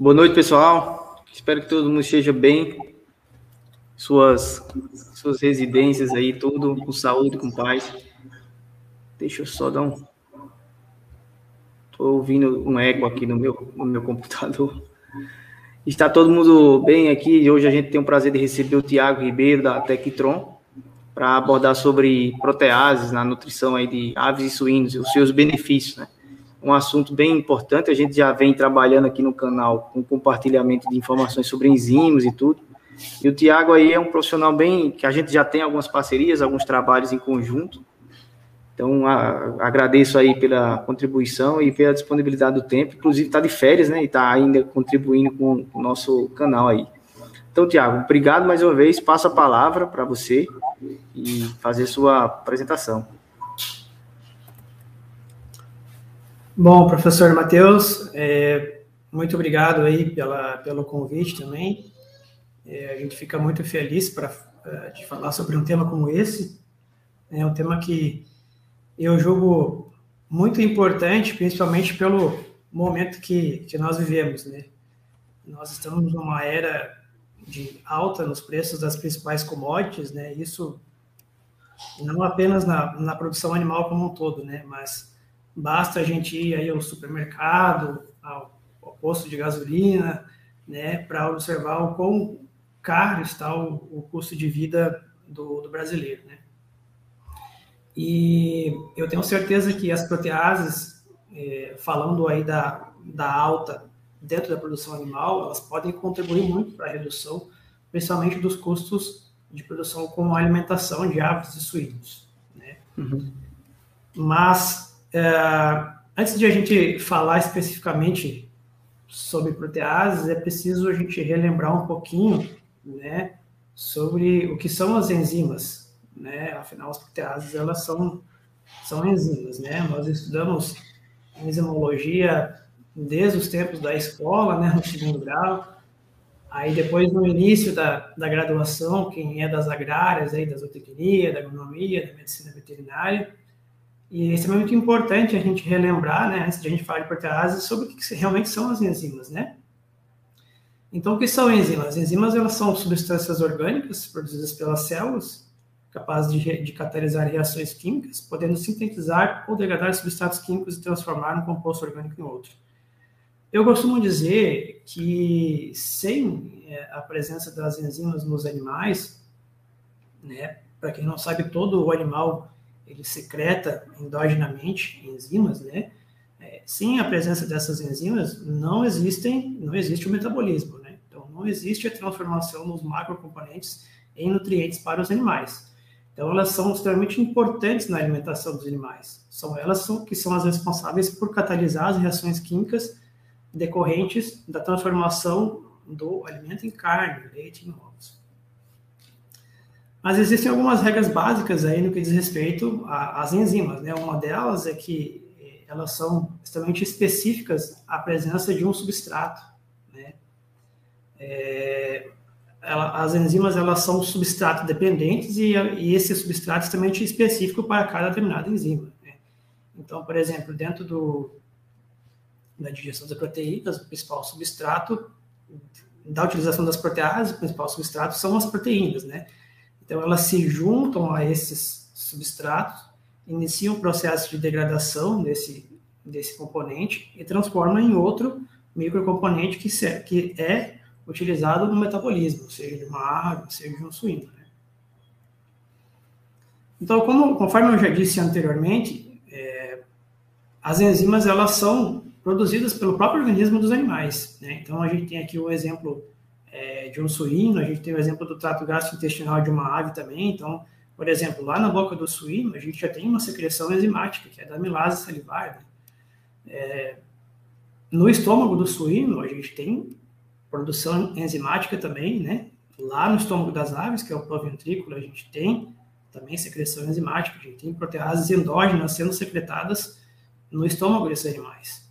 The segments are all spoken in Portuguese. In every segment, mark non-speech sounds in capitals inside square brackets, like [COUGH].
Boa noite, pessoal. Espero que todo mundo esteja bem. Suas, suas residências aí, tudo com saúde, com paz. Deixa eu só dar um. Estou ouvindo um eco aqui no meu, no meu computador. Está todo mundo bem aqui? Hoje a gente tem o prazer de receber o Tiago Ribeiro, da Tectron, para abordar sobre proteases na nutrição aí de aves e suínos e os seus benefícios, né? Um assunto bem importante, a gente já vem trabalhando aqui no canal com compartilhamento de informações sobre enzimas e tudo. E o Tiago aí é um profissional bem que a gente já tem algumas parcerias, alguns trabalhos em conjunto. Então, a, agradeço aí pela contribuição e pela disponibilidade do tempo. Inclusive, está de férias, né? E está ainda contribuindo com o nosso canal aí. Então, Tiago, obrigado mais uma vez. Passo a palavra para você e fazer sua apresentação. Bom, professor Matheus, é, muito obrigado aí pela, pelo convite também. É, a gente fica muito feliz para é, de falar sobre um tema como esse. É um tema que eu julgo muito importante, principalmente pelo momento que, que nós vivemos, né? Nós estamos numa era de alta nos preços das principais commodities, né? Isso não apenas na, na produção animal como um todo, né? Mas basta a gente ir aí ao supermercado, ao, ao posto de gasolina, né? Para observar o quão caro está o, o custo de vida do, do brasileiro, né? E eu tenho certeza que as proteases, é, falando aí da, da alta dentro da produção animal, elas podem contribuir muito para a redução, principalmente dos custos de produção com alimentação de aves e suínos. Né? Uhum. Mas, é, antes de a gente falar especificamente sobre proteases, é preciso a gente relembrar um pouquinho né, sobre o que são as enzimas né? Afinal, as proteases elas são são enzimas, né? Nós estudamos enzimologia desde os tempos da escola, né, no segundo grau. Aí depois no início da, da graduação, quem é das agrárias aí, da zootecnia, da agronomia, da medicina veterinária. E isso é muito importante a gente relembrar, né, antes de a gente falar de proteases, sobre o que realmente são as enzimas, né? Então, o que são enzimas? As enzimas elas são substâncias orgânicas produzidas pelas células capaz de, de catalisar reações químicas, podendo sintetizar ou degradar substratos químicos e transformar um composto orgânico em outro. Eu costumo dizer que sem é, a presença das enzimas nos animais, né, para quem não sabe, todo o animal ele secreta endogenamente enzimas, né? É, sem a presença dessas enzimas, não existem, não existe o metabolismo, né? Então, não existe a transformação nos macrocomponentes em nutrientes para os animais. Então, elas são extremamente importantes na alimentação dos animais. São elas que são as responsáveis por catalisar as reações químicas decorrentes da transformação do alimento em carne, leite e ovos. Mas existem algumas regras básicas aí no que diz respeito às enzimas. Né? Uma delas é que eh, elas são extremamente específicas à presença de um substrato. Né? É, ela, as enzimas elas são substrato dependentes e, e esse substrato é extremamente específico para cada determinada enzima. Né? Então, por exemplo, dentro do, da digestão das proteínas, o principal substrato da utilização das proteases, o principal substrato são as proteínas, né? Então, elas se juntam a esses substratos, iniciam o processo de degradação desse, desse componente e transformam em outro microcomponente que, que é utilizado no metabolismo, seja de uma ave, seja de um suíno. Né? Então, como, conforme eu já disse anteriormente, é, as enzimas elas são produzidas pelo próprio organismo dos animais. Né? Então, a gente tem aqui o exemplo é, de um suíno, a gente tem o exemplo do trato gastrointestinal de uma ave também. Então, por exemplo, lá na boca do suíno, a gente já tem uma secreção enzimática, que é da amilase salivar. Né? É, no estômago do suíno, a gente tem produção enzimática também, né? Lá no estômago das aves, que é o proventrículo, a gente tem também secreção enzimática, a gente tem proteases endógenas sendo secretadas no estômago desses animais.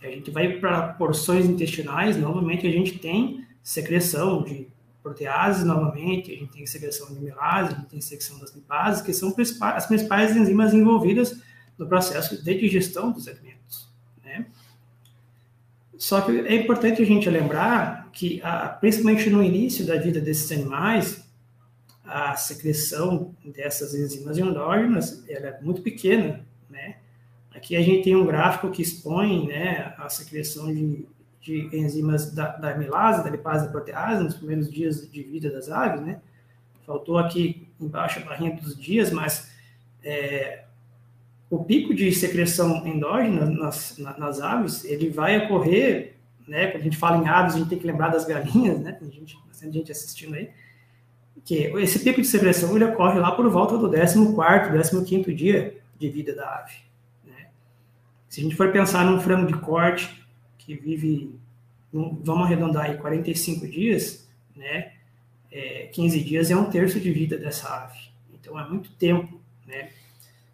A gente vai para porções intestinais, novamente a gente tem secreção de proteases novamente, a gente tem secreção de milase, a gente tem secreção das lipases, que são as principais enzimas envolvidas no processo de digestão dos alimentos. Né? Só que é importante a gente lembrar que, principalmente no início da vida desses animais, a secreção dessas enzimas endógenas ela é muito pequena, né? Aqui a gente tem um gráfico que expõe né, a secreção de, de enzimas da, da amilase, da lipase da protease nos primeiros dias de vida das aves, né? Faltou aqui embaixo a barrinha dos dias, mas é, o pico de secreção endógena nas, nas, aves, ele vai ocorrer, né? Quando a gente fala em aves, a gente tem que lembrar das galinhas, né? Tem gente, bastante gente assistindo aí que esse pico de secreção ele ocorre lá por volta do 14º, 15º dia de vida da ave. Né? Se a gente for pensar num frango de corte que vive, vamos arredondar aí, 45 dias, né? É, 15 dias é um terço de vida dessa ave. Então é muito tempo, né?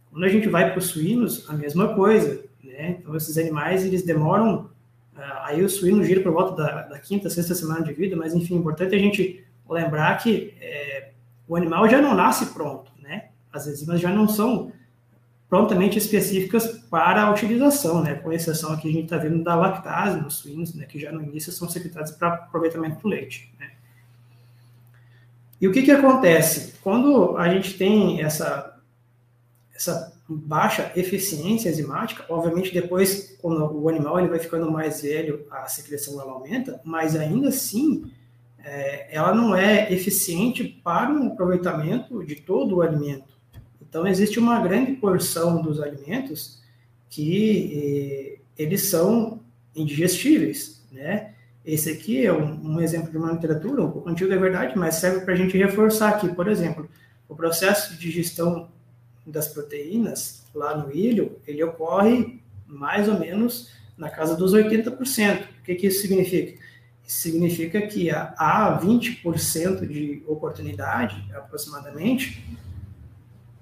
Quando a gente vai para os suínos, a mesma coisa, né? Então esses animais, eles demoram, ah, aí o suíno gira por volta da, da quinta, sexta semana de vida, mas enfim, é importante a gente lembrar que é, o animal já não nasce pronto, né? As enzimas já não são prontamente específicas para a utilização, né? Com exceção aqui a gente está vendo da lactase nos suínos, né? Que já no início são secretadas para aproveitamento do leite, né? E o que que acontece? Quando a gente tem essa essa baixa eficiência enzimática, obviamente depois, quando o animal ele vai ficando mais velho, a secreção ela aumenta, mas ainda assim é, ela não é eficiente para o aproveitamento de todo o alimento. Então, existe uma grande porção dos alimentos que eh, eles são indigestíveis, né? Esse aqui é um, um, exemplo de uma literatura um pouco antiga, é verdade, mas serve para a gente reforçar aqui. Por exemplo, o processo de digestão das proteínas lá no ilho, ele ocorre mais ou menos na casa dos 80%. O que, que isso significa? significa que há 20% de oportunidade, aproximadamente,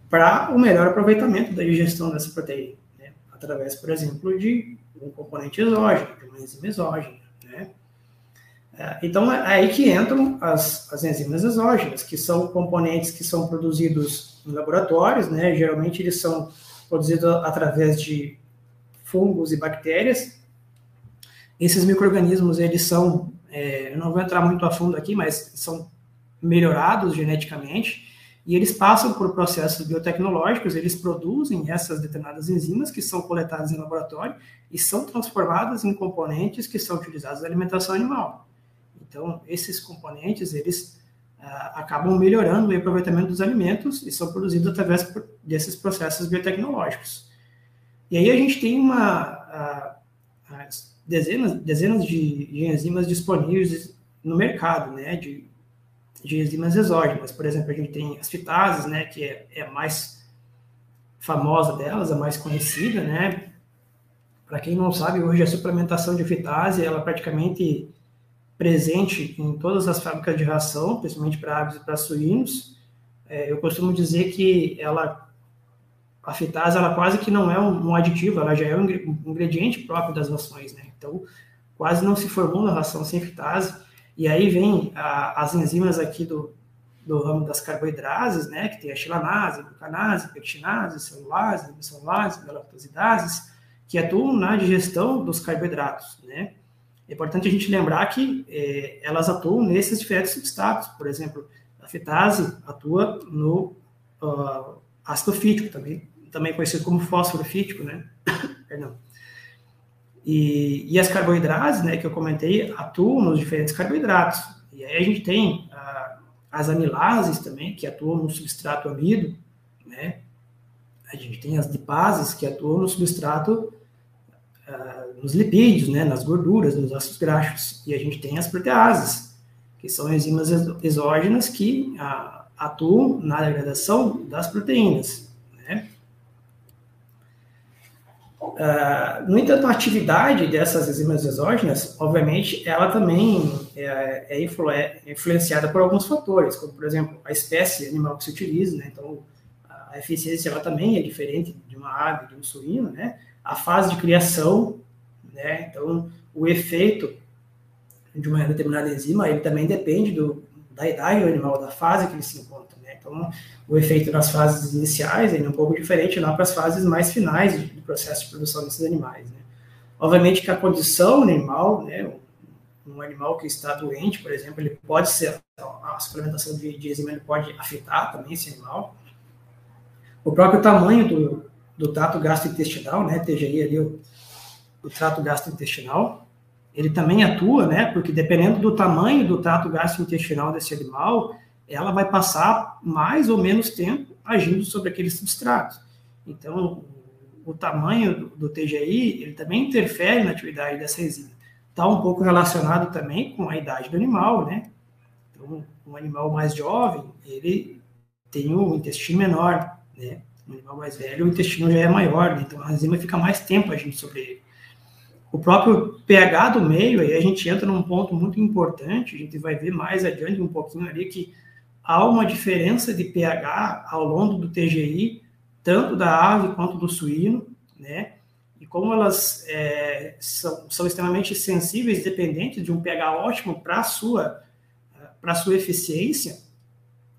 para o melhor aproveitamento da digestão dessa proteína? Através, por exemplo, de um componente exógeno, de uma enzima exógena. Né? É, então, é aí que entram as, as enzimas exógenas, que são componentes que são produzidos em laboratórios, né? geralmente eles são produzidos através de fungos e bactérias, esses micro-organismos, eles são, é, eu não vou entrar muito a fundo aqui, mas são melhorados geneticamente, e eles passam por processos biotecnológicos, eles produzem essas determinadas enzimas que são coletadas em laboratório e são transformadas em componentes que são utilizados na alimentação animal. Então, esses componentes, eles ah, acabam melhorando o aproveitamento dos alimentos e são produzidos através desses processos biotecnológicos. E aí a gente tem uma... Ah, dezenas, dezenas de, de enzimas disponíveis no mercado, né, de, de enzimas exógenas. Por exemplo, a gente tem as fitases, né, que é, é a mais famosa delas, a mais conhecida, né. Para quem não sabe, hoje a suplementação de fitase, ela é praticamente presente em todas as fábricas de ração, principalmente para aves e para suínos. É, eu costumo dizer que ela a fitase ela quase que não é um, um, aditivo, ela já é um ingrediente próprio das rações, né? Então, quase não se formou na ração sem fitase. E aí vem a, as enzimas aqui do, do ramo das carboidrases, né? Que tem a xilanase, glucanase, pectinase, celulase, bicelulase, galactosidases, que atuam na digestão dos carboidratos, né? É importante a gente lembrar que é, elas atuam nesses diferentes substratos. Por exemplo, a fitase atua no uh, ácido fítico também, também conhecido como fósforo fítico, né? [COUGHS] Perdão. E, e as carboidratos, né, que eu comentei, atuam nos diferentes carboidratos. E aí a gente tem a, as amilases também, que atuam no substrato amido, né? A gente tem as lipases, que atuam no substrato, uh, nos lipídios, né, nas gorduras, nos ácidos graxos. E a gente tem as proteases, que são enzimas exógenas que uh, atuam na degradação das proteínas. Uh, no entanto, a atividade dessas enzimas exógenas, obviamente, ela também é, é, influ é, influenciada por alguns fatores, como, por exemplo, a espécie animal que se utiliza, né? Então, a eficiência ela também é diferente de uma ave, de um suíno, né? A fase de criação, né? Então, o efeito de uma determinada enzima, ele também depende do, da idade do animal, da fase que ele se encontra. Né? Então, o efeito nas fases iniciais é um pouco diferente lá para as fases mais finais do processo de produção desses animais. Né? Obviamente que a condição animal, né, um animal que está doente, por exemplo, ele pode ser, a suplementação de, de enzima pode afetar também esse animal. O próprio tamanho do, do trato gastrointestinal, né, TGI ali, o, o trato gastrointestinal, ele também atua, né, porque dependendo do tamanho do trato gastrointestinal desse animal, ela vai passar mais ou menos tempo agindo sobre aquele substrato. Então, o tamanho do, do TGI, ele também interfere na atividade dessa enzima. Está um pouco relacionado também com a idade do animal, né? Então, um animal mais jovem, ele tem o intestino menor, né? Um animal mais velho, o intestino já é maior, né? então a enzima fica mais tempo agindo sobre ele. O próprio pH do meio, aí a gente entra num ponto muito importante, a gente vai ver mais adiante um pouquinho ali que há uma diferença de pH ao longo do TGI tanto da ave quanto do suíno, né? E como elas é, são, são extremamente sensíveis, dependentes de um pH ótimo para a sua, para sua eficiência,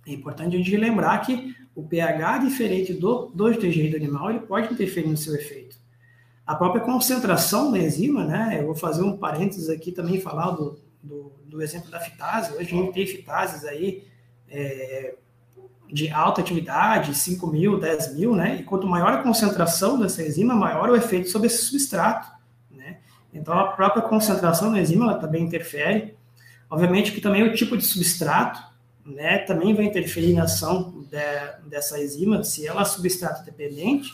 é importante a gente lembrar que o pH diferente do, do TGI do animal ele pode interferir no seu efeito. A própria concentração da enzima, né? Eu vou fazer um parênteses aqui também falar do, do, do exemplo da fitase. Hoje a gente tem fitases aí é, de alta atividade, 5 mil, 10 mil, né? E quanto maior a concentração dessa enzima, maior o efeito sobre esse substrato, né? Então, a própria concentração da enzima, ela também interfere. Obviamente que também o tipo de substrato, né, também vai interferir na ação de, dessa enzima. Se ela é substrato dependente,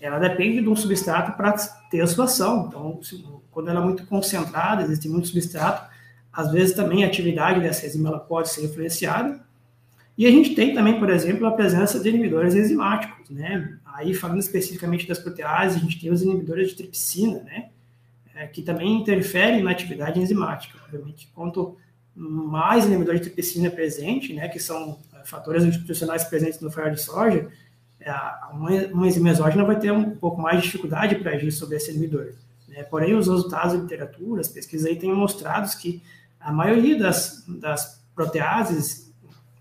ela depende de um substrato para ter a sua ação. Então, se, quando ela é muito concentrada, existe muito substrato, às vezes também a atividade dessa enzima ela pode ser influenciada, e a gente tem também, por exemplo, a presença de inibidores enzimáticos, né? Aí, falando especificamente das proteases, a gente tem os inibidores de tripsina, né? É, que também interferem na atividade enzimática. Obviamente, quanto mais inibidor de tripsina presente, né, que são é, fatores institucionais presentes no farelo de soja, é, uma, uma enzima exógena vai ter um pouco mais de dificuldade para agir sobre esse inibidor. Né? Porém, os resultados da literatura, as pesquisas aí têm mostrado que a maioria das, das proteases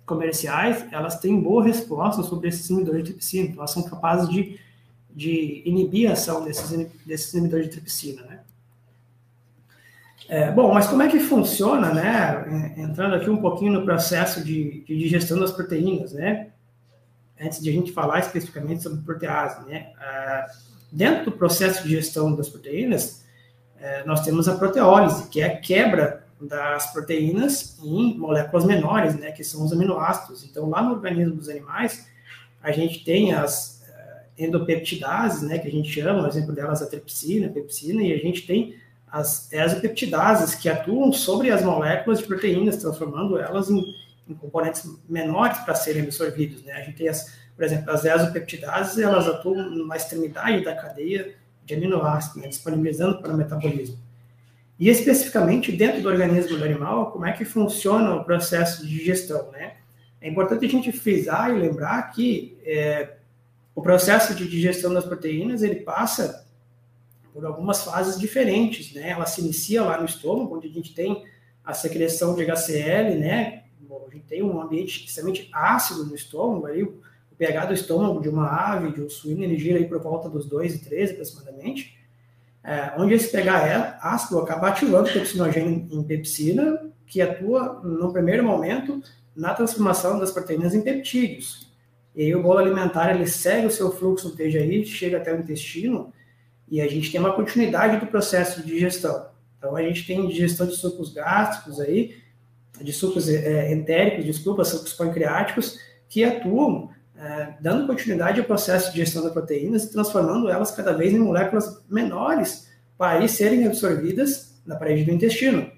comerciais, elas têm boa resposta sobre esses inibidores de tripsina, então elas são capazes de, de inibir a ação desses, desses inibidores de tripsina, né? É, bom, mas como é que funciona, né? É, entrando aqui um pouquinho no processo de, de digestão das proteínas, né? Antes de a gente falar especificamente sobre protease, né? É, dentro do processo de digestão das proteínas, é, nós temos a proteólise, que é a quebra das proteínas em moléculas menores, né, que são os aminoácidos. Então, lá no organismo dos animais, a gente tem as uh, endopeptidases, né, que a gente chama, o exemplo delas a tripsina, a pepsina, e a gente tem as exopeptidases, que atuam sobre as moléculas de proteínas, transformando elas em, em componentes menores para serem absorvidos. Né? A gente tem, as, por exemplo, as exopeptidases, elas atuam na extremidade da cadeia de aminoácidos, né, disponibilizando para o metabolismo. E especificamente dentro do organismo do animal, como é que funciona o processo de digestão, né? É importante a gente frisar e lembrar que é, o processo de digestão das proteínas ele passa por algumas fases diferentes, né? Ela se inicia lá no estômago, onde a gente tem a secreção de HCl, né? Bom, a gente tem um ambiente extremamente ácido no estômago, o pH do estômago de uma ave, de um suíno, ele gira aí por volta dos 2 e 3 aproximadamente é, onde esse pH é ácido acaba ativando o pepsinogênio em pepsina, que atua, no primeiro momento, na transformação das proteínas em peptídeos. E aí o bolo alimentar ele segue o seu fluxo no TGI, chega até o intestino, e a gente tem uma continuidade do processo de digestão. Então a gente tem digestão de sucos gástricos aí, de sucos é, entéricos, desculpa, sucos pancreáticos, que atuam é, dando continuidade ao processo de gestão das proteínas e transformando elas cada vez em moléculas menores para aí serem absorvidas na parede do intestino.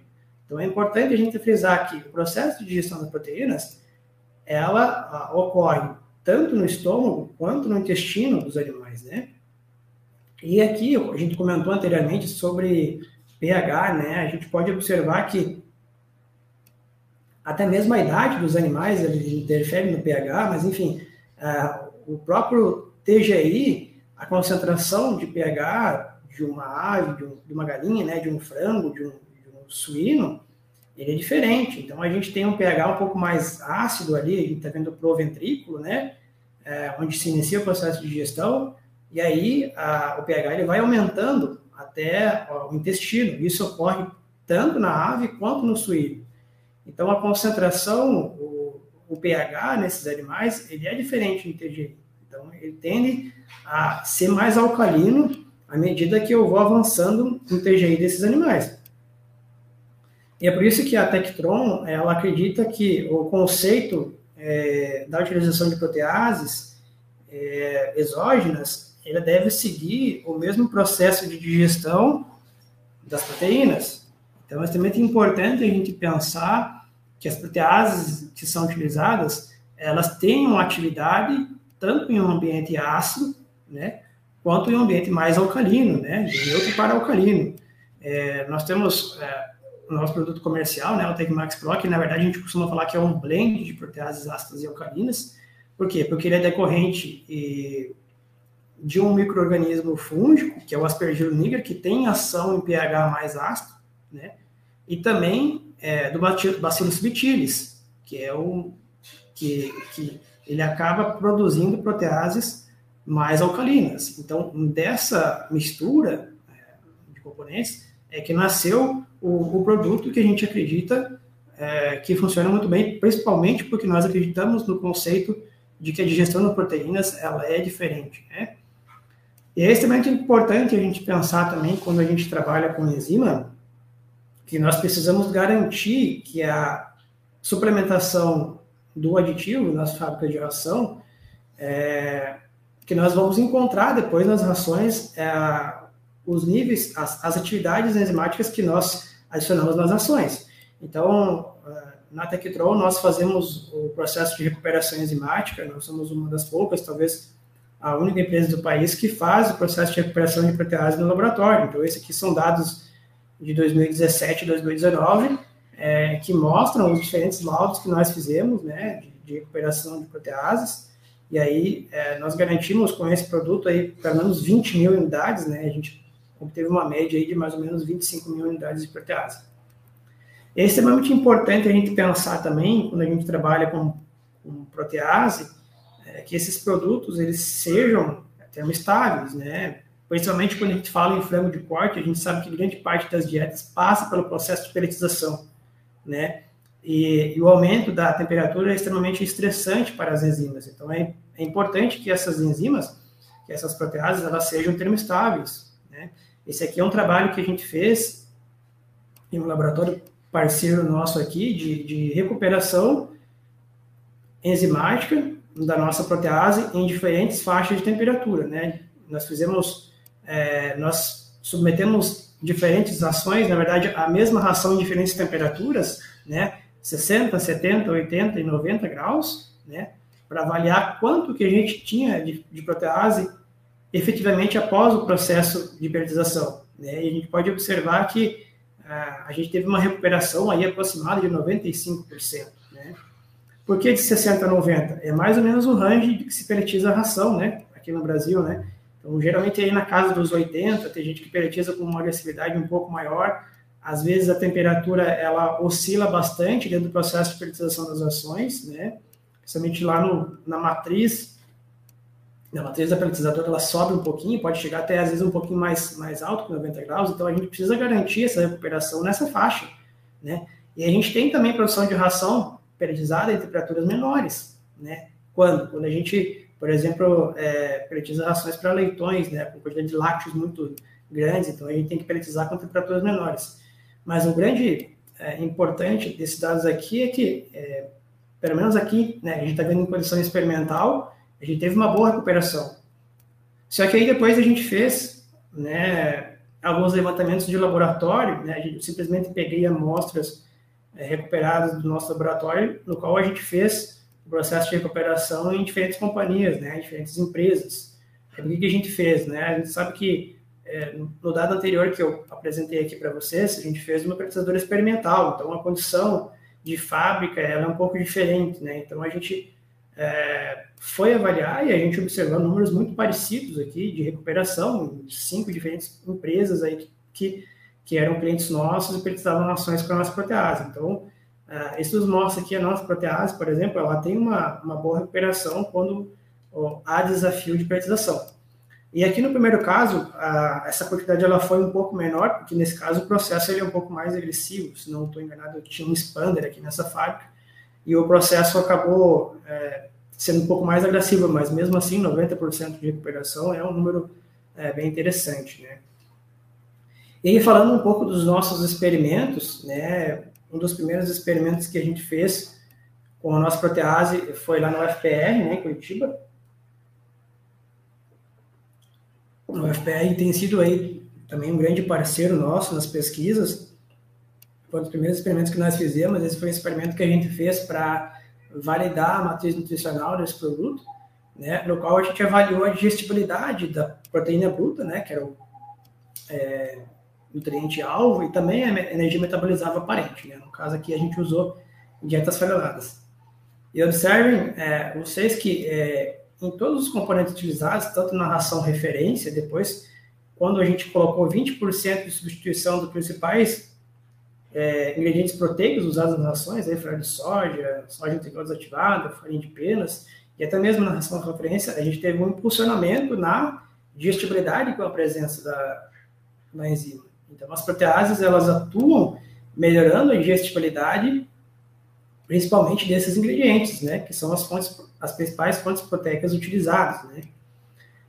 Então é importante a gente frisar que o processo de digestão das proteínas ela ocorre tanto no estômago quanto no intestino dos animais, né? E aqui a gente comentou anteriormente sobre pH, né? A gente pode observar que até mesmo a idade dos animais ele interfere no pH, mas enfim, o próprio TGI, a concentração de pH de uma ave, de, um, de uma galinha, né, de um frango, de um, de um, suíno, ele é diferente. Então a gente tem um pH um pouco mais ácido ali, a gente está vendo o proventrículo, né, é, onde se inicia o processo de digestão, e aí a, o pH ele vai aumentando até o intestino. Isso ocorre tanto na ave quanto no suíno. Então, a concentração, o, pH nesses animais, ele é diferente no TGI. Então, ele tende a ser mais alcalino à medida que eu vou avançando no TGI desses animais. E é por isso que a Tectron, ela acredita que o conceito é, da utilização de proteases é, exógenas, ele deve seguir o mesmo processo de digestão das proteínas. Então, é extremamente importante a gente pensar que as proteases que são utilizadas, elas têm uma atividade tanto em um ambiente ácido, né, quanto em um ambiente mais alcalino, né, de neutro para alcalino. É, nós temos é, o nosso produto comercial, né, o Tecmax Pro, que na verdade a gente costuma falar que é um blend de proteases ácidas e alcalinas. Por quê? Porque ele é decorrente e, de um microorganismo fúngico, que é o Aspergillus niger, que tem ação em pH mais ácido, né, e também é, do Bacillus subtilis, que é o que, que ele acaba produzindo proteases mais alcalinas. Então, dessa mistura é, de componentes é que nasceu o, o produto que a gente acredita é, que funciona muito bem, principalmente porque nós acreditamos no conceito de que a digestão de proteínas ela é diferente, né? E é extremamente importante a gente pensar também quando a gente trabalha com enzima que nós precisamos garantir que a suplementação do aditivo nas fábricas de ração, é, que nós vamos encontrar depois nas rações é, os níveis, as, as, atividades enzimáticas que nós adicionamos nas rações. Então, é, na Tectron, nós fazemos o processo de recuperação enzimática, nós somos uma das poucas, talvez a única empresa do país que faz o processo de recuperação de protease no laboratório. Então, esses aqui são dados de 2017 e 2019, é, que mostram os diferentes laudos que nós fizemos, né, de, de recuperação de proteases, e aí é, nós garantimos com esse produto aí pelo menos 20 mil unidades, né, a gente obteve uma média aí de mais ou menos 25 mil unidades de protease. É extremamente importante a gente pensar também, quando a gente trabalha com, com protease, é, que esses produtos eles sejam termostáveis, né, principalmente quando a gente fala em frango de corte, a gente sabe que grande parte das dietas passa pelo processo de peletização, né? E, e, o aumento da temperatura é extremamente estressante para as enzimas. Então, é, é importante que essas enzimas, que essas proteases, elas sejam termostáveis, né? Esse aqui é um trabalho que a gente fez em um laboratório parceiro nosso aqui de, de recuperação enzimática da nossa protease em diferentes faixas de temperatura, né? Nós fizemos é, nós submetemos diferentes ações, na verdade, a mesma ração em diferentes temperaturas, né? 60, 70, 80 e 90 graus, né? Para avaliar quanto que a gente tinha de, de protease efetivamente após o processo de periodização. Né? E a gente pode observar que ah, a gente teve uma recuperação aí aproximada de 95%. Né? Por que de 60 a 90? É mais ou menos o range que se peletiza a ração, né? Aqui no Brasil, né? Então, geralmente aí na casa dos 80, tem gente que peletiza com uma agressividade um pouco maior. Às vezes a temperatura ela oscila bastante dentro do processo de pelletização das ações, né? Principalmente lá no, na matriz, na matriz da pelletizadora ela sobe um pouquinho, pode chegar até às vezes um pouquinho mais, mais alto que 90 graus, então a gente precisa garantir essa recuperação nessa faixa, né? E a gente tem também produção de ração pelletizada em temperaturas menores, né? Quando? Quando a gente por exemplo, é, pelletizar rações para leitões, né, com quantidade de lácteos muito grandes, então a gente tem que pelletizar com temperaturas menores. Mas o grande é, importante desses dados aqui é que, é, pelo menos aqui, né, a gente está vendo em condição experimental, a gente teve uma boa recuperação. Só que aí depois a gente fez né, alguns levantamentos de laboratório, né, gente simplesmente peguei amostras é, recuperadas do nosso laboratório, no qual a gente fez processo de recuperação em diferentes companhias, né, em diferentes empresas. É o que a gente fez, né? A gente sabe que é, no dado anterior que eu apresentei aqui para vocês, a gente fez uma pesquisadora experimental, então a condição de fábrica ela é um pouco diferente, né? Então a gente é, foi avaliar e a gente observou números muito parecidos aqui de recuperação, cinco diferentes empresas aí que, que eram clientes nossos e precisavam ações com a nossa protease. Então, isso nos mostra que a nossa protease, por exemplo, ela tem uma, uma boa recuperação quando há desafio de periodização. E aqui no primeiro caso, essa quantidade ela foi um pouco menor, porque nesse caso o processo ele é um pouco mais agressivo, se não estou enganado, eu tinha um expander aqui nessa fábrica, e o processo acabou é, sendo um pouco mais agressivo, mas mesmo assim 90% de recuperação é um número é, bem interessante, né? E aí, falando um pouco dos nossos experimentos, né, um dos primeiros experimentos que a gente fez com a nossa protease foi lá no FPR, né, em Curitiba. O FPR tem sido aí também um grande parceiro nosso nas pesquisas. Foi um dos primeiros experimentos que nós fizemos. Esse foi um experimento que a gente fez para validar a matriz nutricional desse produto, né, no qual a gente avaliou a digestibilidade da proteína bruta, né, que era o é, nutriente-alvo, e também a energia metabolizável aparente. Né? No caso aqui, a gente usou dietas fareladas. E observem, é, vocês, que é, em todos os componentes utilizados, tanto na ração referência, depois, quando a gente colocou 20% de substituição dos principais é, ingredientes proteicos usados nas rações, aí, farinha de soja, soja integral desativada, farinha de penas, e até mesmo na ração referência, a gente teve um impulsionamento na digestibilidade com a presença da, da enzima. Então, as proteases, elas atuam melhorando a digestibilidade, principalmente desses ingredientes, né, que são as fontes, as principais fontes proteicas utilizadas, né.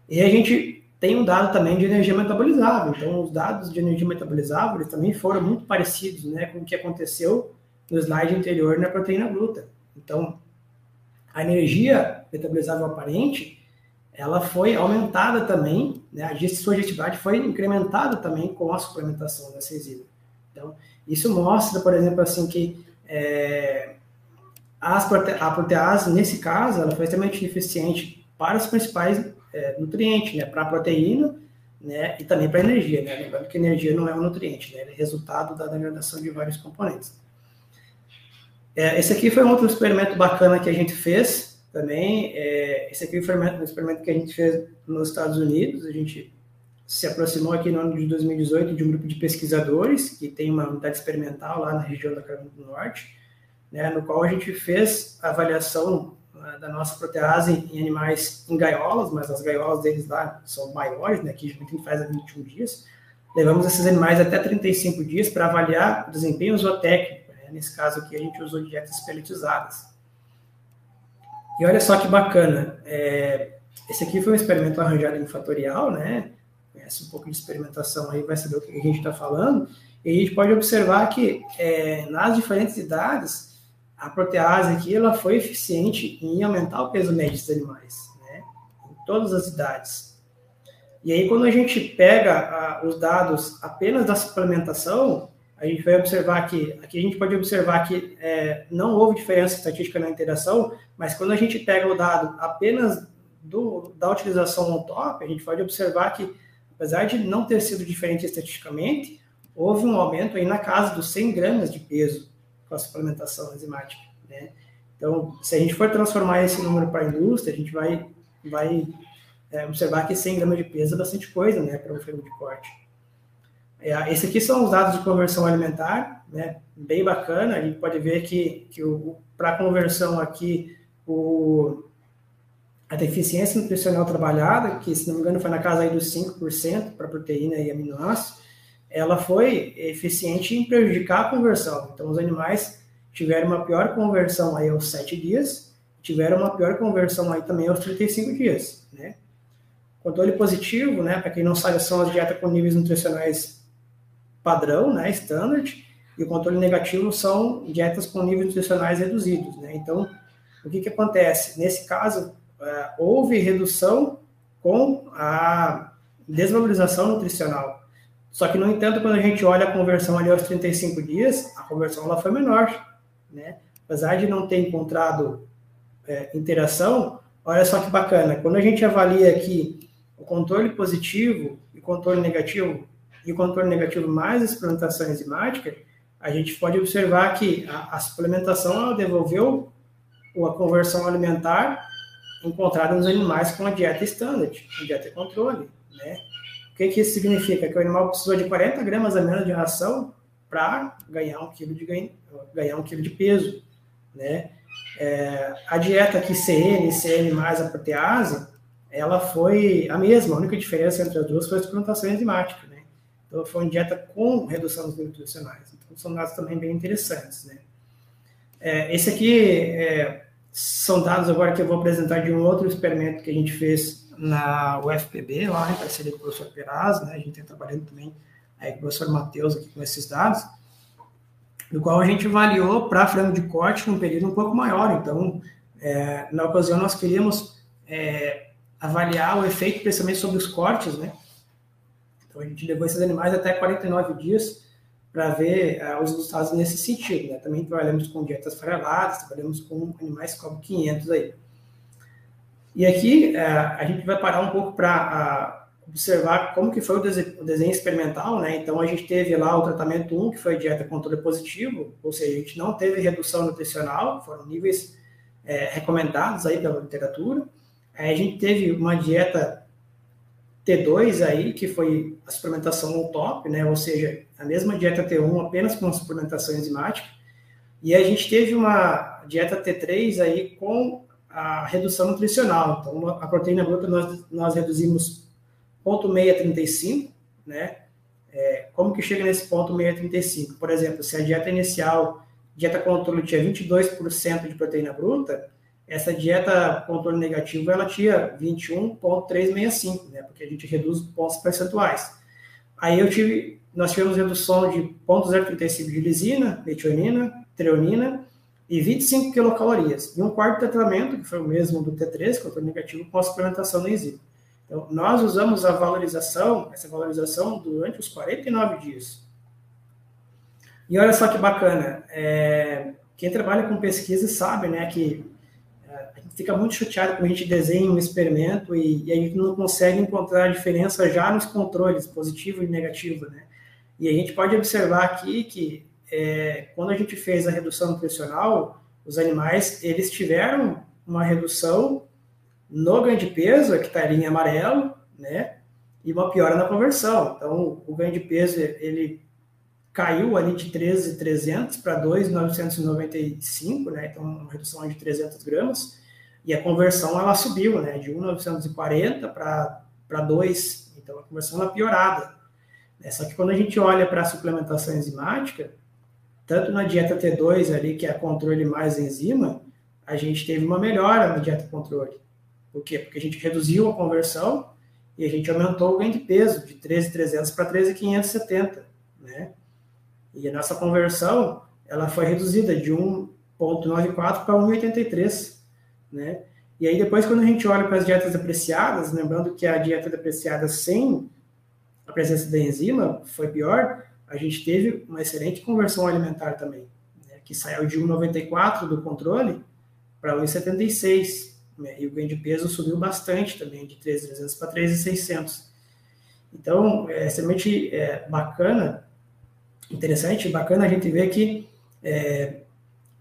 E a gente tem um dado também de energia metabolizável. Então, os dados de energia metabolizável também foram muito parecidos, né, com o que aconteceu no slide anterior na proteína gluta. Então, a energia metabolizável aparente ela foi aumentada também, né, a sugestividade foi incrementada também com a suplementação da enzima. Então, isso mostra, por exemplo, assim, que é, prote a protease, nesse caso, ela foi extremamente eficiente para os principais é, nutrientes, né, para a proteína né, e também para a energia. Né, lembrando que energia não é um nutriente, né, é resultado da degradação de vários componentes. É, esse aqui foi um outro experimento bacana que a gente fez, também. É, esse aqui foi um experimento que a gente fez nos Estados Unidos. A gente se aproximou aqui no ano de 2018 de um grupo de pesquisadores que tem uma unidade experimental lá na região da Carolina do Norte, né, no qual a gente fez a avaliação uh, da nossa protease em animais em gaiolas, mas as gaiolas deles lá são maiores, né, a gente faz a 21 dias. Levamos esses animais até 35 dias para avaliar o desempenho zootécnico. Né, nesse caso aqui, a gente usou dietas pelletizadas. E olha só que bacana. É, esse aqui foi um experimento arranjado em fatorial, né? Conhece um pouco de experimentação aí, vai saber o que a gente está falando. E a gente pode observar que é, nas diferentes idades, a protease aqui ela foi eficiente em aumentar o peso médio dos animais, né? Em todas as idades. E aí, quando a gente pega a, os dados apenas da suplementação, a gente vai observar que, aqui a gente pode observar que é, não houve diferença estatística na interação, mas quando a gente pega o dado apenas do, da utilização on top, a gente pode observar que, apesar de não ter sido diferente estatisticamente, houve um aumento aí na casa dos 100 gramas de peso com a suplementação enzimática. Né? Então, se a gente for transformar esse número para a indústria, a gente vai, vai é, observar que 100 gramas de peso é bastante coisa né, para um frango de corte. É, esse aqui são os dados de conversão alimentar, né? Bem bacana. A gente pode ver que, que para conversão aqui, o, a deficiência nutricional trabalhada, que se não me engano foi na casa aí dos 5% para proteína e aminoácidos, ela foi eficiente em prejudicar a conversão. Então, os animais tiveram uma pior conversão aí aos 7 dias, tiveram uma pior conversão aí também aos 35 dias, né? Controle positivo, né? Para quem não sabe, são as dietas com níveis nutricionais padrão, né, standard, e o controle negativo são dietas com níveis nutricionais reduzidos, né? Então, o que que acontece? Nesse caso, uh, houve redução com a desvalorização nutricional. Só que, no entanto, quando a gente olha a conversão ali aos 35 dias, a conversão ela foi menor, né? Apesar de não ter encontrado é, interação, olha só que bacana. Quando a gente avalia aqui o controle positivo e o controle negativo e o controle negativo mais a suplementação enzimática, a gente pode observar que a, a suplementação devolveu a conversão alimentar encontrada nos animais com a dieta standard, a dieta controle, né? O que, que isso significa? Que o animal precisou de 40 gramas a menos de ração para ganhar um quilo de ganhar um quilo de peso, né? É, a dieta aqui CN, CN mais a protease, ela foi a mesma, a única diferença entre as duas foi a suplementação enzimática? Então, foi uma dieta com redução dos nutricionais. Então, são dados também bem interessantes, né? É, esse aqui é, são dados agora que eu vou apresentar de um outro experimento que a gente fez na UFPB, lá em parceria com o professor Peraz, né? A gente tem trabalhando também aí com o professor Matheus aqui com esses dados, no qual a gente avaliou para frango de corte num período um pouco maior. Então, é, na ocasião, nós queríamos é, avaliar o efeito principalmente sobre os cortes, né? Então a gente levou esses animais até 49 dias para ver uh, os resultados nesse sentido, né? Também trabalhamos com dietas fareladas, trabalhamos com animais como 500 aí. E aqui uh, a gente vai parar um pouco para uh, observar como que foi o, dese o, desenho experimental, né? Então a gente teve lá o tratamento 1, que foi dieta controle positivo, ou seja, a gente não teve redução nutricional, foram níveis é, recomendados aí pela literatura. A gente teve uma dieta T2 aí, que foi a suplementação on top, né? Ou seja, a mesma dieta T1 apenas com suplementação enzimática. E a gente teve uma dieta T3 aí com a redução nutricional. Então, a proteína bruta nós, nós reduzimos 0,635, né? É, como que chega nesse ponto 635? Por exemplo, se a dieta inicial, dieta controle tinha 22% de proteína bruta, essa dieta controle negativo ela tinha 21,365, né? Porque a gente reduz pontos percentuais. Aí eu tive, nós tivemos redução de 0,035 de lisina, metionina, treonina e 25 quilocalorias. E um quarto tratamento, que foi o mesmo do T3, controle negativo, com a suplementação da enzima. Então, nós usamos a valorização, essa valorização durante os 49 dias. E olha só que bacana, é, quem trabalha com pesquisa sabe, né, que fica muito chateado quando a gente desenha um experimento e, e, a gente não consegue encontrar a diferença já nos controles, positivo e negativo, né? E a gente pode observar aqui que é, quando a gente fez a redução nutricional, os animais, eles tiveram uma redução no ganho de peso, que está ali em amarelo, né? E uma piora na conversão. Então, o ganho de peso, ele caiu ali de 13,300 para 2,995, né? Então, uma redução de 300 gramas e a conversão ela subiu, né, de 1,940 para 2, então a conversão ela piorada. É, só que quando a gente olha para a suplementação enzimática, tanto na dieta T2 ali, que é controle mais enzima, a gente teve uma melhora na dieta controle. Por quê? Porque a gente reduziu a conversão e a gente aumentou o ganho de peso de 13,300 para 13,570, né? E a nossa conversão, ela foi reduzida de 1,94 para 1,83 né? E aí depois quando a gente olha para as dietas apreciadas, lembrando que a dieta apreciada sem a presença da enzima foi pior, a gente teve uma excelente conversão alimentar também, né? que saiu de 1,94 do controle para 1,76, né? e o ganho de peso subiu bastante também, de 3,300 para 3,600. Então, é extremamente é, bacana, interessante, bacana a gente ver que é,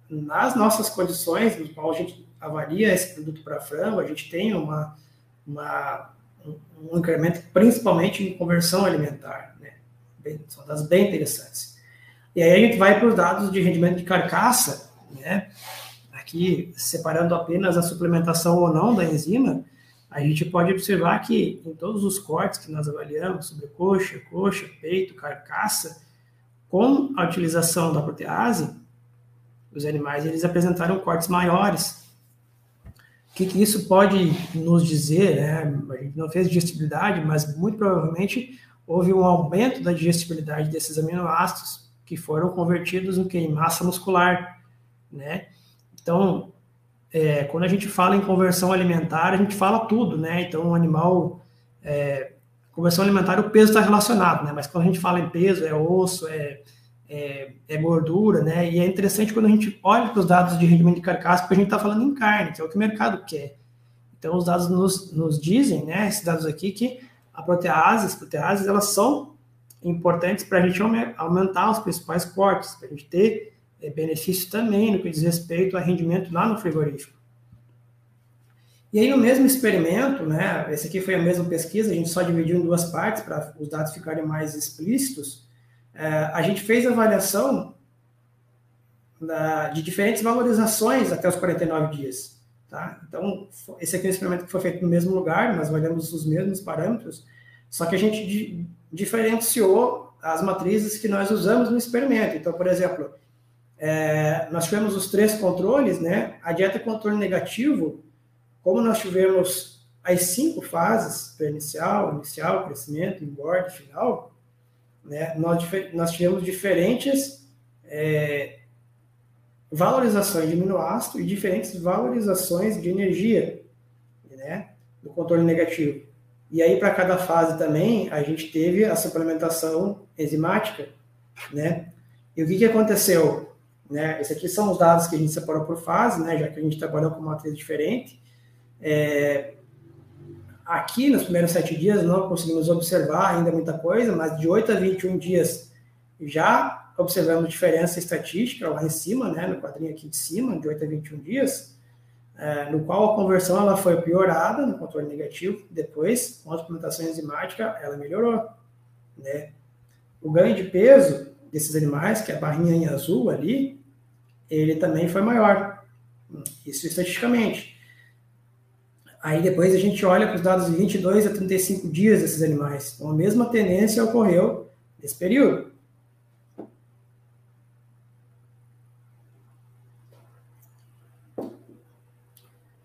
nas nossas condições, no qual a gente avalia esse produto para frango, a gente tem uma, uma, um, incremento principalmente em conversão alimentar. Né? Bem, são dados bem interessantes. E aí a gente vai para os dados de rendimento de carcaça, né? aqui separando apenas a suplementação ou não da enzima, a gente pode observar que em todos os cortes que nós avaliamos, sobre coxa, coxa, peito, carcaça, com a utilização da protease, os animais eles apresentaram cortes maiores, o que, que, isso pode nos dizer? Né? A gente não fez digestibilidade, mas muito provavelmente houve um aumento da digestibilidade desses aminoácidos que foram convertidos que? em massa muscular. Né? Então, é, quando a gente fala em conversão alimentar, a gente fala tudo, né? Então, um animal, é, conversão alimentar, o peso está relacionado, né? Mas quando a gente fala em peso, é osso, é é, é, gordura, né? E é interessante quando a gente olha para os dados de rendimento de carcaça, porque a gente está falando em carne, que é o que o mercado quer. Então, os dados nos, nos dizem, né? Esses dados aqui, que a as proteases, elas são importantes para a gente aumentar os principais cortes, para a gente ter é, benefício também no que diz respeito a rendimento lá no frigorífico. E aí, no mesmo experimento, né? Esse aqui foi a mesma pesquisa, a gente só dividiu em duas partes para os dados ficarem mais explícitos. É, a gente fez avaliação da, de diferentes valorizações até os 49 dias. Tá? Então, esse aqui é um experimento que foi feito no mesmo lugar, nós avaliamos os mesmos parâmetros, só que a gente di diferenciou as matrizes que nós usamos no experimento. Então, por exemplo, é, nós tivemos os três controles, né? A dieta controle negativo, como nós tivemos as cinco fases, inicial, inicial, crescimento, engorde, final, né? Nós, nós tivemos diferentes é, valorizações de aminoácido e diferentes valorizações de energia, né? Do controle negativo. E aí, para cada fase também, a gente teve a suplementação enzimática, né? E o que, que aconteceu? Né? Esses aqui são os dados que a gente separou por fase, né? já que a gente trabalhou com uma matriz diferente. É... Aqui, nos primeiros sete dias, não conseguimos observar ainda muita coisa, mas de 8 a 21 dias já observamos diferença estatística lá em cima, né? no quadrinho aqui de cima, de 8 a 21 dias, é, no qual a conversão ela foi piorada no controle negativo, depois, com a suplementação enzimática, ela melhorou. Né? O ganho de peso desses animais, que é a barrinha em azul ali, ele também foi maior. Isso estatisticamente. Aí depois a gente olha para os dados de 22 a 35 dias desses animais. Então a mesma tendência ocorreu nesse período.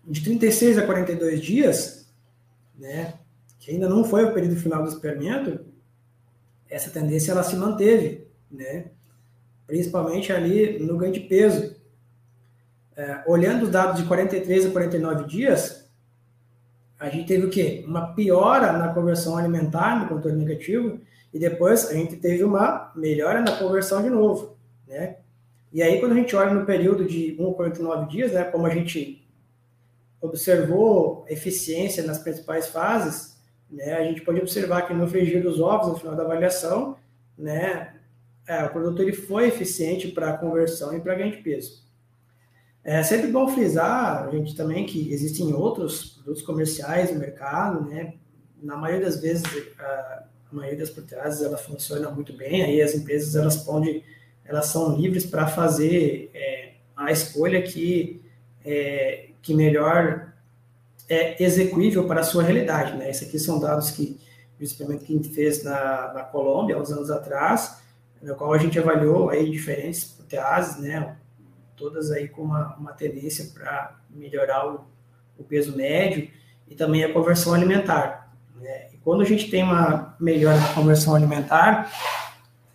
De 36 a 42 dias, né, que ainda não foi o período final do experimento, essa tendência ela se manteve, né? principalmente ali no ganho de peso. É, olhando os dados de 43 a 49 dias, a gente teve o quê? Uma piora na conversão alimentar no controle negativo e depois a gente teve uma melhora na conversão de novo, né? E aí quando a gente olha no período de 1 a 49 dias, né, como a gente observou eficiência nas principais fases, né, a gente pode observar que no frigir dos ovos, no final da avaliação, né, é, o produto ele foi eficiente para conversão e para ganho de peso. É sempre bom frisar, gente também, que existem outros produtos comerciais no mercado, né? Na maioria das vezes, a, maioria das proteases, ela funciona muito bem, aí as empresas, elas podem, elas são livres para fazer é, a escolha que, é, que melhor é execuível para a sua realidade, né? Esses aqui são dados que, o experimento que a gente fez na, na Colômbia, há uns anos atrás, no qual a gente avaliou aí diferentes proteases, né, todas aí com uma, uma tendência para melhorar o, o, peso médio e também a conversão alimentar. Né? E quando a gente tem uma melhora na conversão alimentar,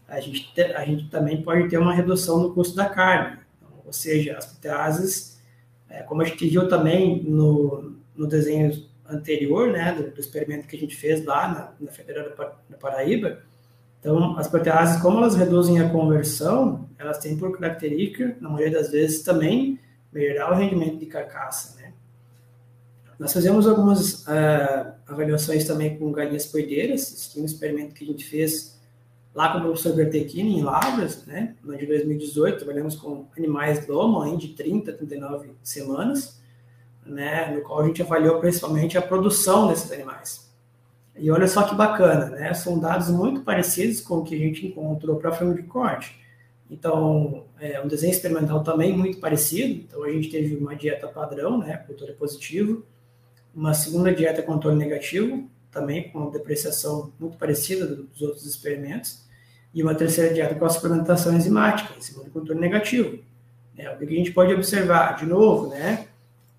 a gente, te, a gente também pode ter uma redução no custo da carne. Então, ou seja, as proteases, é, como a gente viu também no, no desenho anterior, né, do, do experimento que a gente fez lá na, na Federal da Paraíba, então, as proteases, como elas reduzem a conversão, elas têm por característica, na maioria das vezes, também melhorar o rendimento de carcaça, né? Nós fizemos algumas uh, avaliações também com galinhas poideiras, esse um experimento que a gente fez lá com o professor Bertechini, em Lavras, né, no ano de 2018, trabalhamos com animais lomo de 30 a 39 semanas, né, no qual a gente avaliou principalmente a produção desses animais. E olha só que bacana, né? São dados muito parecidos com o que a gente encontrou para filme de corte. Então, é um desenho experimental também muito parecido. Então, a gente teve uma dieta padrão, né? Controle positivo. Uma segunda dieta controle negativo, também com uma depreciação muito parecida dos outros experimentos. E uma terceira dieta com a suplementação enzimática, em segundo controle negativo. É, o que a gente pode observar, de novo, né?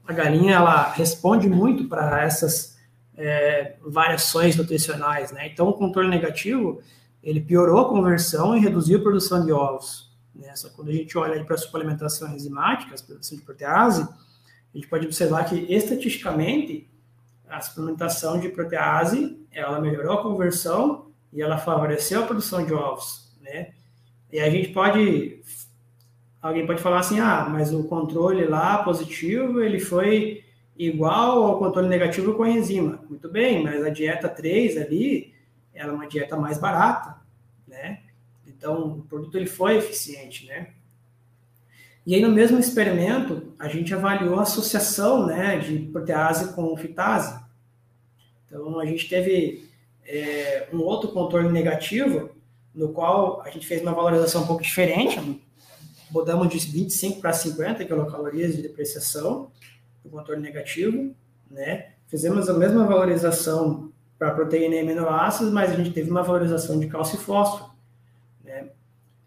A galinha, ela responde muito para essas é, variações nutricionais, né? Então, o controle negativo, ele piorou a conversão e reduziu a produção de ovos. Né? Só quando a gente olha para a suplementação enzimática, a produção de protease, a gente pode observar que, estatisticamente, a suplementação de protease, ela melhorou a conversão e ela favoreceu a produção de ovos, né? E a gente pode, alguém pode falar assim, ah, mas o controle lá positivo, ele foi igual ao controle negativo com a enzima. Muito bem, mas a dieta 3 ali, ela é uma dieta mais barata, né? Então, o produto ele foi eficiente, né? E aí, no mesmo experimento, a gente avaliou a associação né, de protease com fitase. Então, a gente teve é, um outro controle negativo, no qual a gente fez uma valorização um pouco diferente, mudamos de 25 para 50 quilocalorias de depreciação, do controle negativo, né? Fizemos a mesma valorização para proteína e aminoácidos, mas a gente teve uma valorização de cálcio e fósforo, né?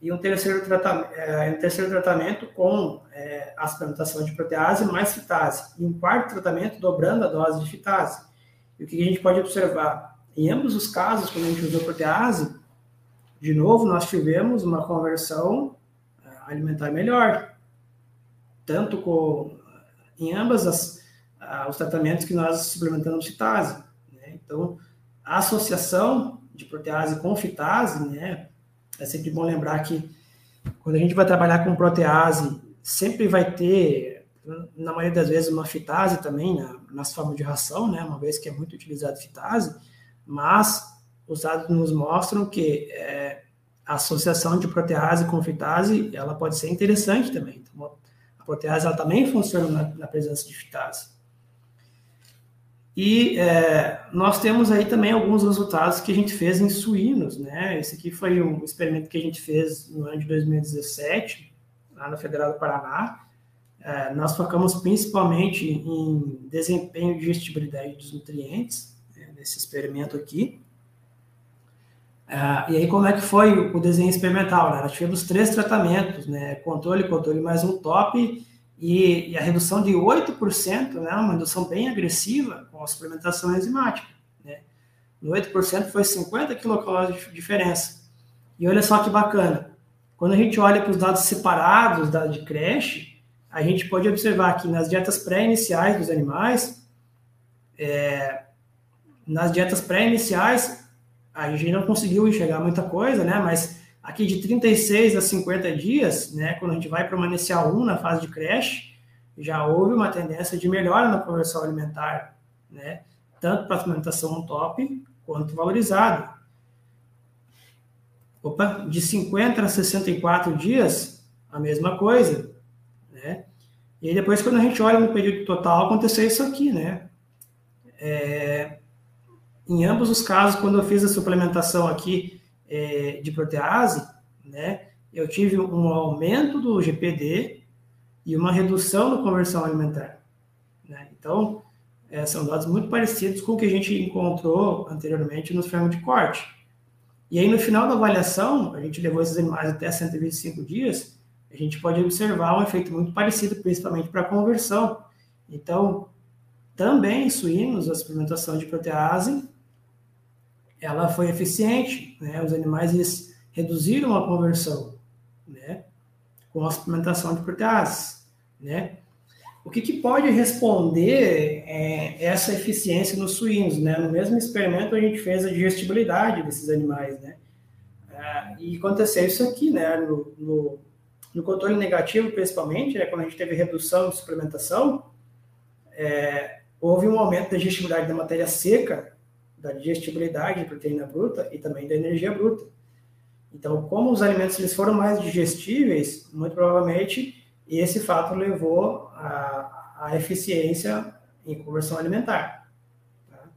E um terceiro, tratamento, é, um terceiro tratamento com é, a suplementação de protease mais fitase. E um quarto tratamento dobrando a dose de fitase. E o que a gente pode observar? Em ambos os casos, quando a gente usou protease, de novo, nós tivemos uma conversão é, alimentar melhor, tanto com em ambas as, os tratamentos que nós suplementamos fitase. Né? Então, a associação de protease com fitase, né, é sempre bom lembrar que quando a gente vai trabalhar com protease, sempre vai ter, na maioria das vezes, uma fitase também na, nas formas de ração, né, uma vez que é muito utilizado fitase, mas os dados nos mostram que é, a associação de protease com fitase, ela pode ser interessante também. Então, protease ela também funciona na, na presença de fitase. E é, nós temos aí também alguns resultados que a gente fez em suínos, né? Esse aqui foi um experimento que a gente fez no ano de 2017, lá na Federal do Paraná. É, nós focamos principalmente em desempenho e digestibilidade dos nutrientes, né, nesse experimento aqui. É, e aí, como é que foi o desenho experimental? Né? Nós tivemos três tratamentos, né? Controle, controle mais um top e, e, a redução de 8%, né, uma redução bem agressiva com a suplementação enzimática. Né? No 8% foi 50 quilocalorias de diferença. E olha só que bacana. Quando a gente olha para os dados separados, dados de creche, a gente pode observar que nas dietas pré-iniciais dos animais, é, nas dietas pré-iniciais, a gente não conseguiu enxergar muita coisa, né? Mas Aqui de 36 a 50 dias, né, quando a gente vai para inicial 1 na fase de creche, já houve uma tendência de melhora na conversão alimentar, né, tanto para a alimentação top quanto valorizada. Opa, de 50 a 64 dias, a mesma coisa, né? E depois, quando a gente olha no período total, aconteceu isso aqui, né? É, em ambos os casos, quando eu fiz a suplementação aqui é, de protease, né, eu tive um aumento do GPD e uma redução da conversão alimentar. Né? Então, é, são dados muito parecidos com o que a gente encontrou anteriormente nos frangos de corte. E aí, no final da avaliação, a gente levou esses animais até 125 dias, a gente pode observar um efeito muito parecido, principalmente para a conversão. Então, também em suínos, a suplementação de protease ela foi eficiente, né? Os animais eles reduziram a conversão, né? Com a suplementação de proteases, né? O que, que pode responder é, essa eficiência nos suínos, né? No mesmo experimento a gente fez a digestibilidade desses animais, né? É, e aconteceu isso aqui, né? No, no, no, controle negativo, principalmente, né? quando a gente teve redução de suplementação, é, houve um aumento da digestibilidade da matéria seca da digestibilidade de proteína bruta e também da energia bruta. Então, como os alimentos eles foram mais digestíveis, muito provavelmente esse fato levou à, eficiência em conversão alimentar. Tá?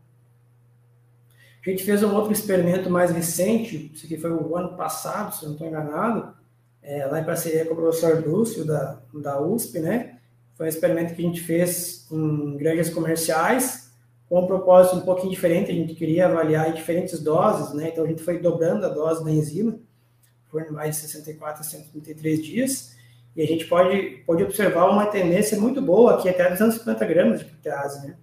A gente fez um outro experimento mais recente, isso aqui foi o ano passado, se não estou enganado, é, lá em parceria com o professor Lúcio, da, da USP, né? Foi um experimento que a gente fez em granjas comerciais, com um propósito um pouquinho diferente, a gente queria avaliar diferentes doses, né? Então a gente foi dobrando a dose da enzima, por mais de 64 a 133 dias, e a gente pode, pode observar uma tendência muito boa aqui, até 250 gramas de protease, né?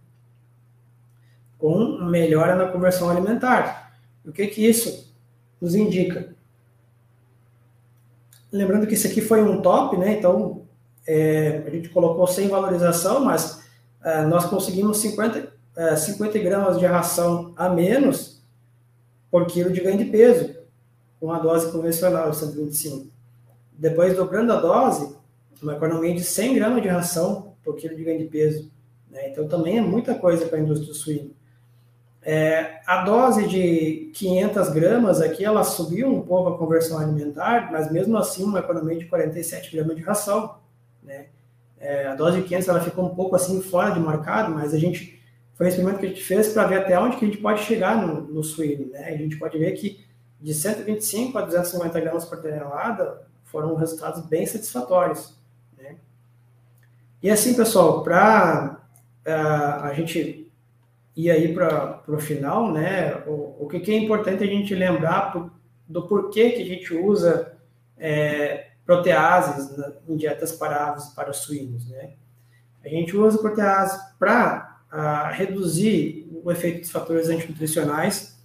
Com melhora na conversão alimentar. O que que isso nos indica? Lembrando que isso aqui foi um top, né? Então, é, a gente colocou sem valorização, mas é, nós conseguimos 50, 50 é, gramas de ração a menos por quilo de ganho de peso, com a dose convencional de 125. Depois, dobrando a dose, uma economia de 100 gramas de ração por quilo de ganho de peso. Né? Então, também é muita coisa para a indústria do suíno. É, a dose de 500 gramas aqui, ela subiu um pouco a conversão alimentar, mas mesmo assim uma economia de 47 gramas de ração. Né? É, a dose de 500 ela ficou um pouco assim fora de mercado, mas a gente foi um experimento que a gente fez para ver até onde que a gente pode chegar no, no suíno, né? A gente pode ver que de 125 a 250 gramas por tonelada foram resultados bem satisfatórios, né? E assim, pessoal, para a gente ir aí para o final, né? O, o que, que, é importante a gente lembrar do porquê que a gente usa é, proteases em dietas para aves para suínos, né? A gente usa proteases para reduzir o efeito dos fatores antinutricionais.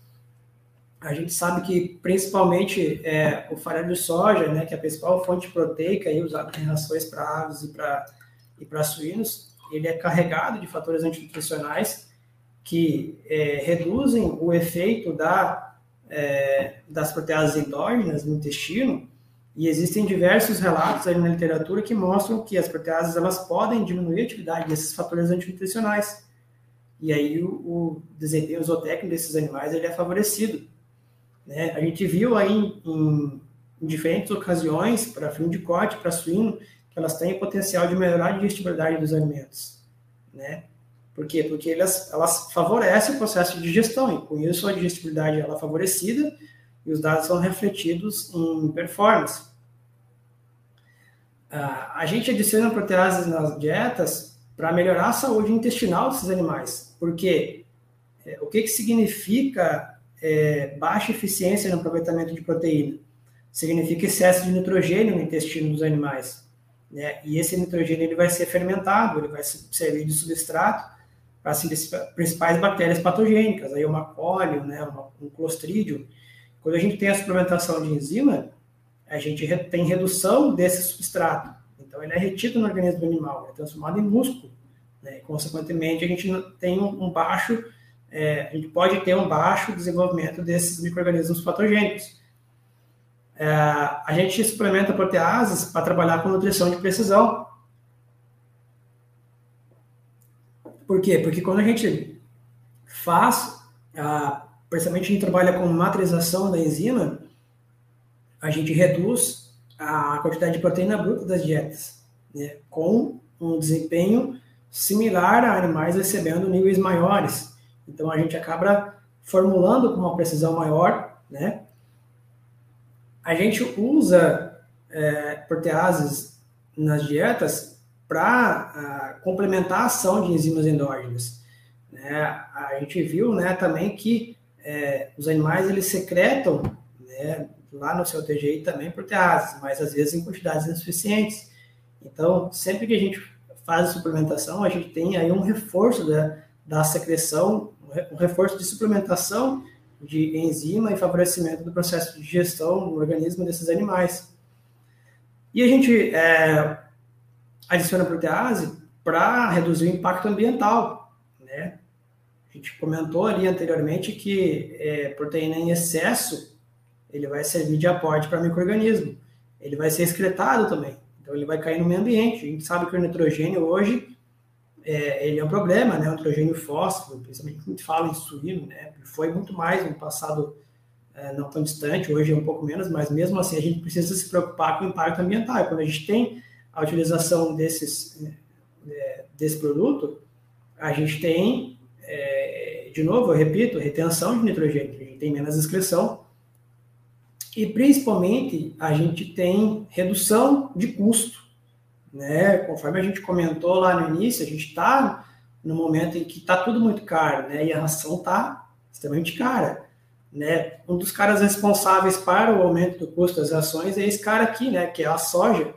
A gente sabe que, principalmente, é, o farelo de soja, né, que é a principal fonte proteica aí, usada em rações para aves e para e suínos, ele é carregado de fatores antinutricionais que é, reduzem o efeito da, é, das proteases endógenas no intestino e existem diversos relatos aí na literatura que mostram que as proteases elas podem diminuir a atividade desses fatores antinutricionais. E aí o, o desempenho zootécnico desses animais ele é favorecido. Né? A gente viu aí em, em, diferentes ocasiões, para fim de corte, para suíno, que elas têm potencial de melhorar a digestibilidade dos alimentos. Né? Por quê? Porque elas, elas favorecem o processo de digestão, e com isso a digestibilidade ela é favorecida e os dados são refletidos em performance. Uh, a gente adiciona proteases nas dietas para melhorar a saúde intestinal desses animais. Porque é, o que, que significa é, baixa eficiência no aproveitamento de proteína? Significa excesso de nitrogênio no intestino dos animais. Né? E esse nitrogênio ele vai ser fermentado, ele vai servir de substrato para as principais bactérias patogênicas, aí uma cólio, né, um clostridium, quando a gente tem a suplementação de enzima, a gente tem redução desse substrato. Então, ele é retido no organismo animal, é transformado em músculo. Né? Consequentemente, a gente tem um baixo, é, a gente pode ter um baixo desenvolvimento desses micro-organismos patogênicos. É, a gente suplementa proteases para trabalhar com nutrição de precisão. Por quê? Porque quando a gente faz a principalmente a gente trabalha com matrização da enzima, a gente reduz a quantidade de proteína bruta das dietas, né, com um desempenho similar a animais recebendo níveis maiores. Então a gente acaba formulando com uma precisão maior, né? A gente usa é, proteases nas dietas para ah, complementar a ação de enzimas endógenas. Né? A gente viu, né, também que é, os animais eles secretam né, lá no seu TGI também proteases, mas às vezes em quantidades insuficientes. Então, sempre que a gente faz a suplementação, a gente tem aí um reforço da, da secreção, um reforço de suplementação de enzima e favorecimento do processo de digestão no organismo desses animais. E a gente é, adiciona protease para reduzir o impacto ambiental, né? A gente comentou ali anteriormente que é, proteína em excesso ele vai servir de aporte para microorganismo. Ele vai ser excretado também. Então ele vai cair no meio ambiente. A gente sabe que o nitrogênio hoje é, ele é um problema, né? O nitrogênio fósforo, principalmente quando a gente fala em suíno, né? Foi muito mais no passado é, não tão distante, hoje é um pouco menos, mas mesmo assim a gente precisa se preocupar com o impacto ambiental. E quando a gente tem a utilização desses, é, desse produto, a gente tem é, de novo, eu repito, retenção de nitrogênio, a gente tem menos excreção. E principalmente a gente tem redução de custo. Né? Conforme a gente comentou lá no início, a gente está no momento em que está tudo muito caro, né? E a ração está extremamente cara. Né? Um dos caras responsáveis para o aumento do custo das rações é esse cara aqui, né? Que é a soja.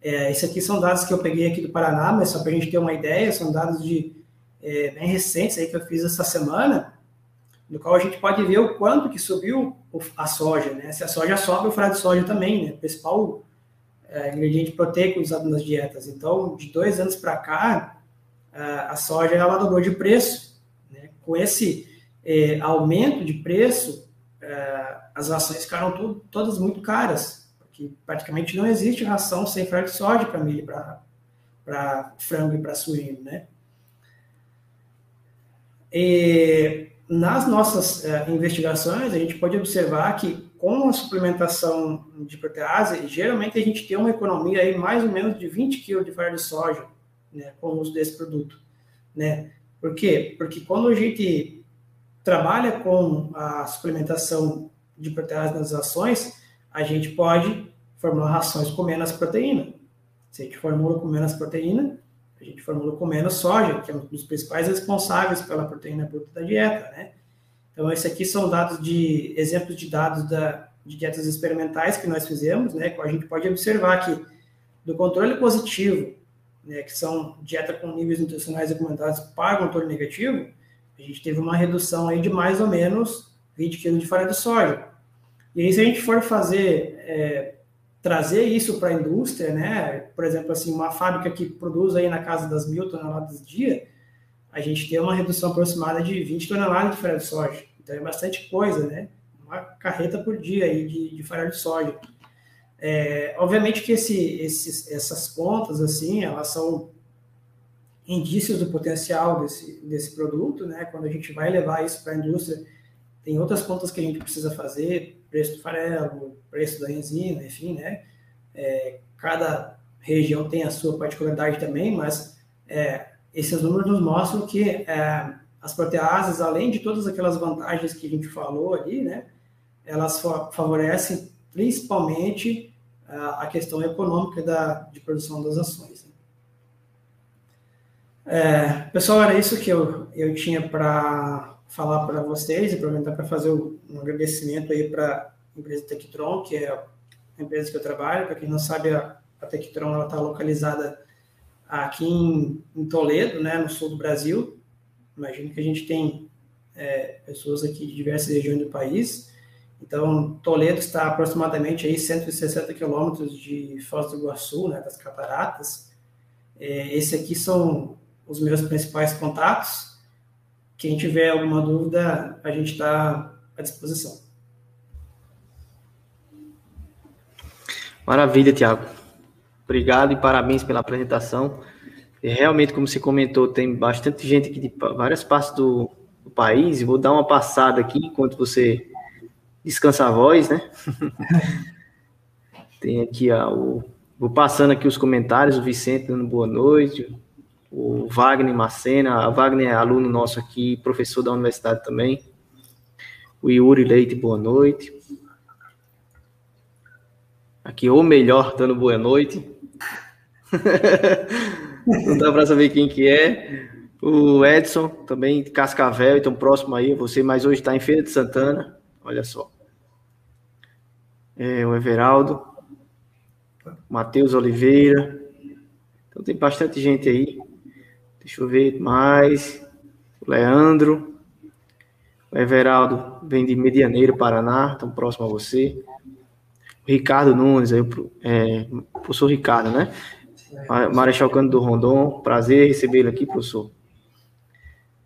É, esse aqui são dados que eu peguei aqui do Paraná, mas só para a gente ter uma ideia, são dados de é, bem recentes aí que eu fiz essa semana, no qual a gente pode ver o quanto que subiu a soja, né? Se a soja sobe, o frade de soja também, né? Principal é, ingrediente proteico usado nas dietas. Então, de dois anos para cá, a soja ela dobrou de preço. Né? Com esse é, aumento de preço, é, as rações ficaram todas muito caras, porque praticamente não existe ração sem frade de soja para milho, para frango e para suíno, né? E nas nossas é, investigações, a gente pode observar que com a suplementação de protease, geralmente a gente tem uma economia aí mais ou menos de 20 kg de farelo de soja né, com o uso desse produto. Né? Por quê? Porque quando a gente trabalha com a suplementação de protease nas ações, a gente pode formular rações com menos proteína. Se a gente formula com menos proteína, a gente formula com menos soja, que é um dos principais responsáveis pela proteína bruta da dieta, né? Então, esses aqui são dados de exemplos de dados da, de dietas experimentais que nós fizemos, né? A gente pode observar que do controle positivo, né, que são dieta com níveis nutricionais recomendados para controle negativo, a gente teve uma redução aí de mais ou menos 20 kg de farinha de soja. E aí, se a gente for fazer, é, trazer isso para a indústria, né, por exemplo, assim, uma fábrica que produz aí na casa das mil toneladas dia, a gente tem uma redução aproximada de 20 toneladas de farinha de soja. Então, é bastante coisa, né? Uma carreta por dia aí de, de farinha de soja. É, obviamente que esse, esses, essas contas, assim, elas são indícios do potencial desse, desse produto, né? Quando a gente vai levar isso para a indústria, tem outras contas que a gente precisa fazer, preço do farelo, preço da enzima, enfim, né? É, cada região tem a sua particularidade também, mas é, esses números nos mostram que é, as proteases, além de todas aquelas vantagens que a gente falou ali, né? Elas favorecem principalmente a questão econômica da, de produção das ações. Né? É, pessoal, era isso que eu, eu tinha para falar para vocês e aproveitar para fazer um agradecimento aí para a empresa Tectron, que é a empresa que eu trabalho. Para quem não sabe, a, a Tectron está localizada aqui em, em, Toledo, né, no sul do Brasil. Imagino que a gente tem é, pessoas aqui de diversas regiões do país. Então, Toledo está aproximadamente aí 160 quilômetros de Foz do Iguaçu, né, das Cataratas. É, esse aqui são os meus principais contatos. Quem tiver alguma dúvida, a gente está à disposição. Maravilha, Tiago. Obrigado e parabéns pela apresentação. E realmente, como você comentou, tem bastante gente aqui de várias partes do, do país. Vou dar uma passada aqui enquanto você descansa a voz, né? [LAUGHS] tem aqui ó, o, vou passando aqui os comentários. O Vicente dando boa noite o Wagner Macena, a Wagner é aluno nosso aqui, professor da universidade também. O Yuri Leite, boa noite. Aqui, ou melhor, dando boa noite. [LAUGHS] Não dá para saber quem que é. O Edson, também de Cascavel, então próximo aí, você, mas hoje está em Feira de Santana. Olha só. É, o Everaldo. Matheus Oliveira. Então tem bastante gente aí. Deixa eu ver mais. O Leandro. O Everaldo vem de Medianeiro, Paraná, tão próximo a você. O Ricardo Nunes, aí, é, professor Ricardo, né? Marechal Cândido do Rondon, prazer recebê-lo aqui, professor.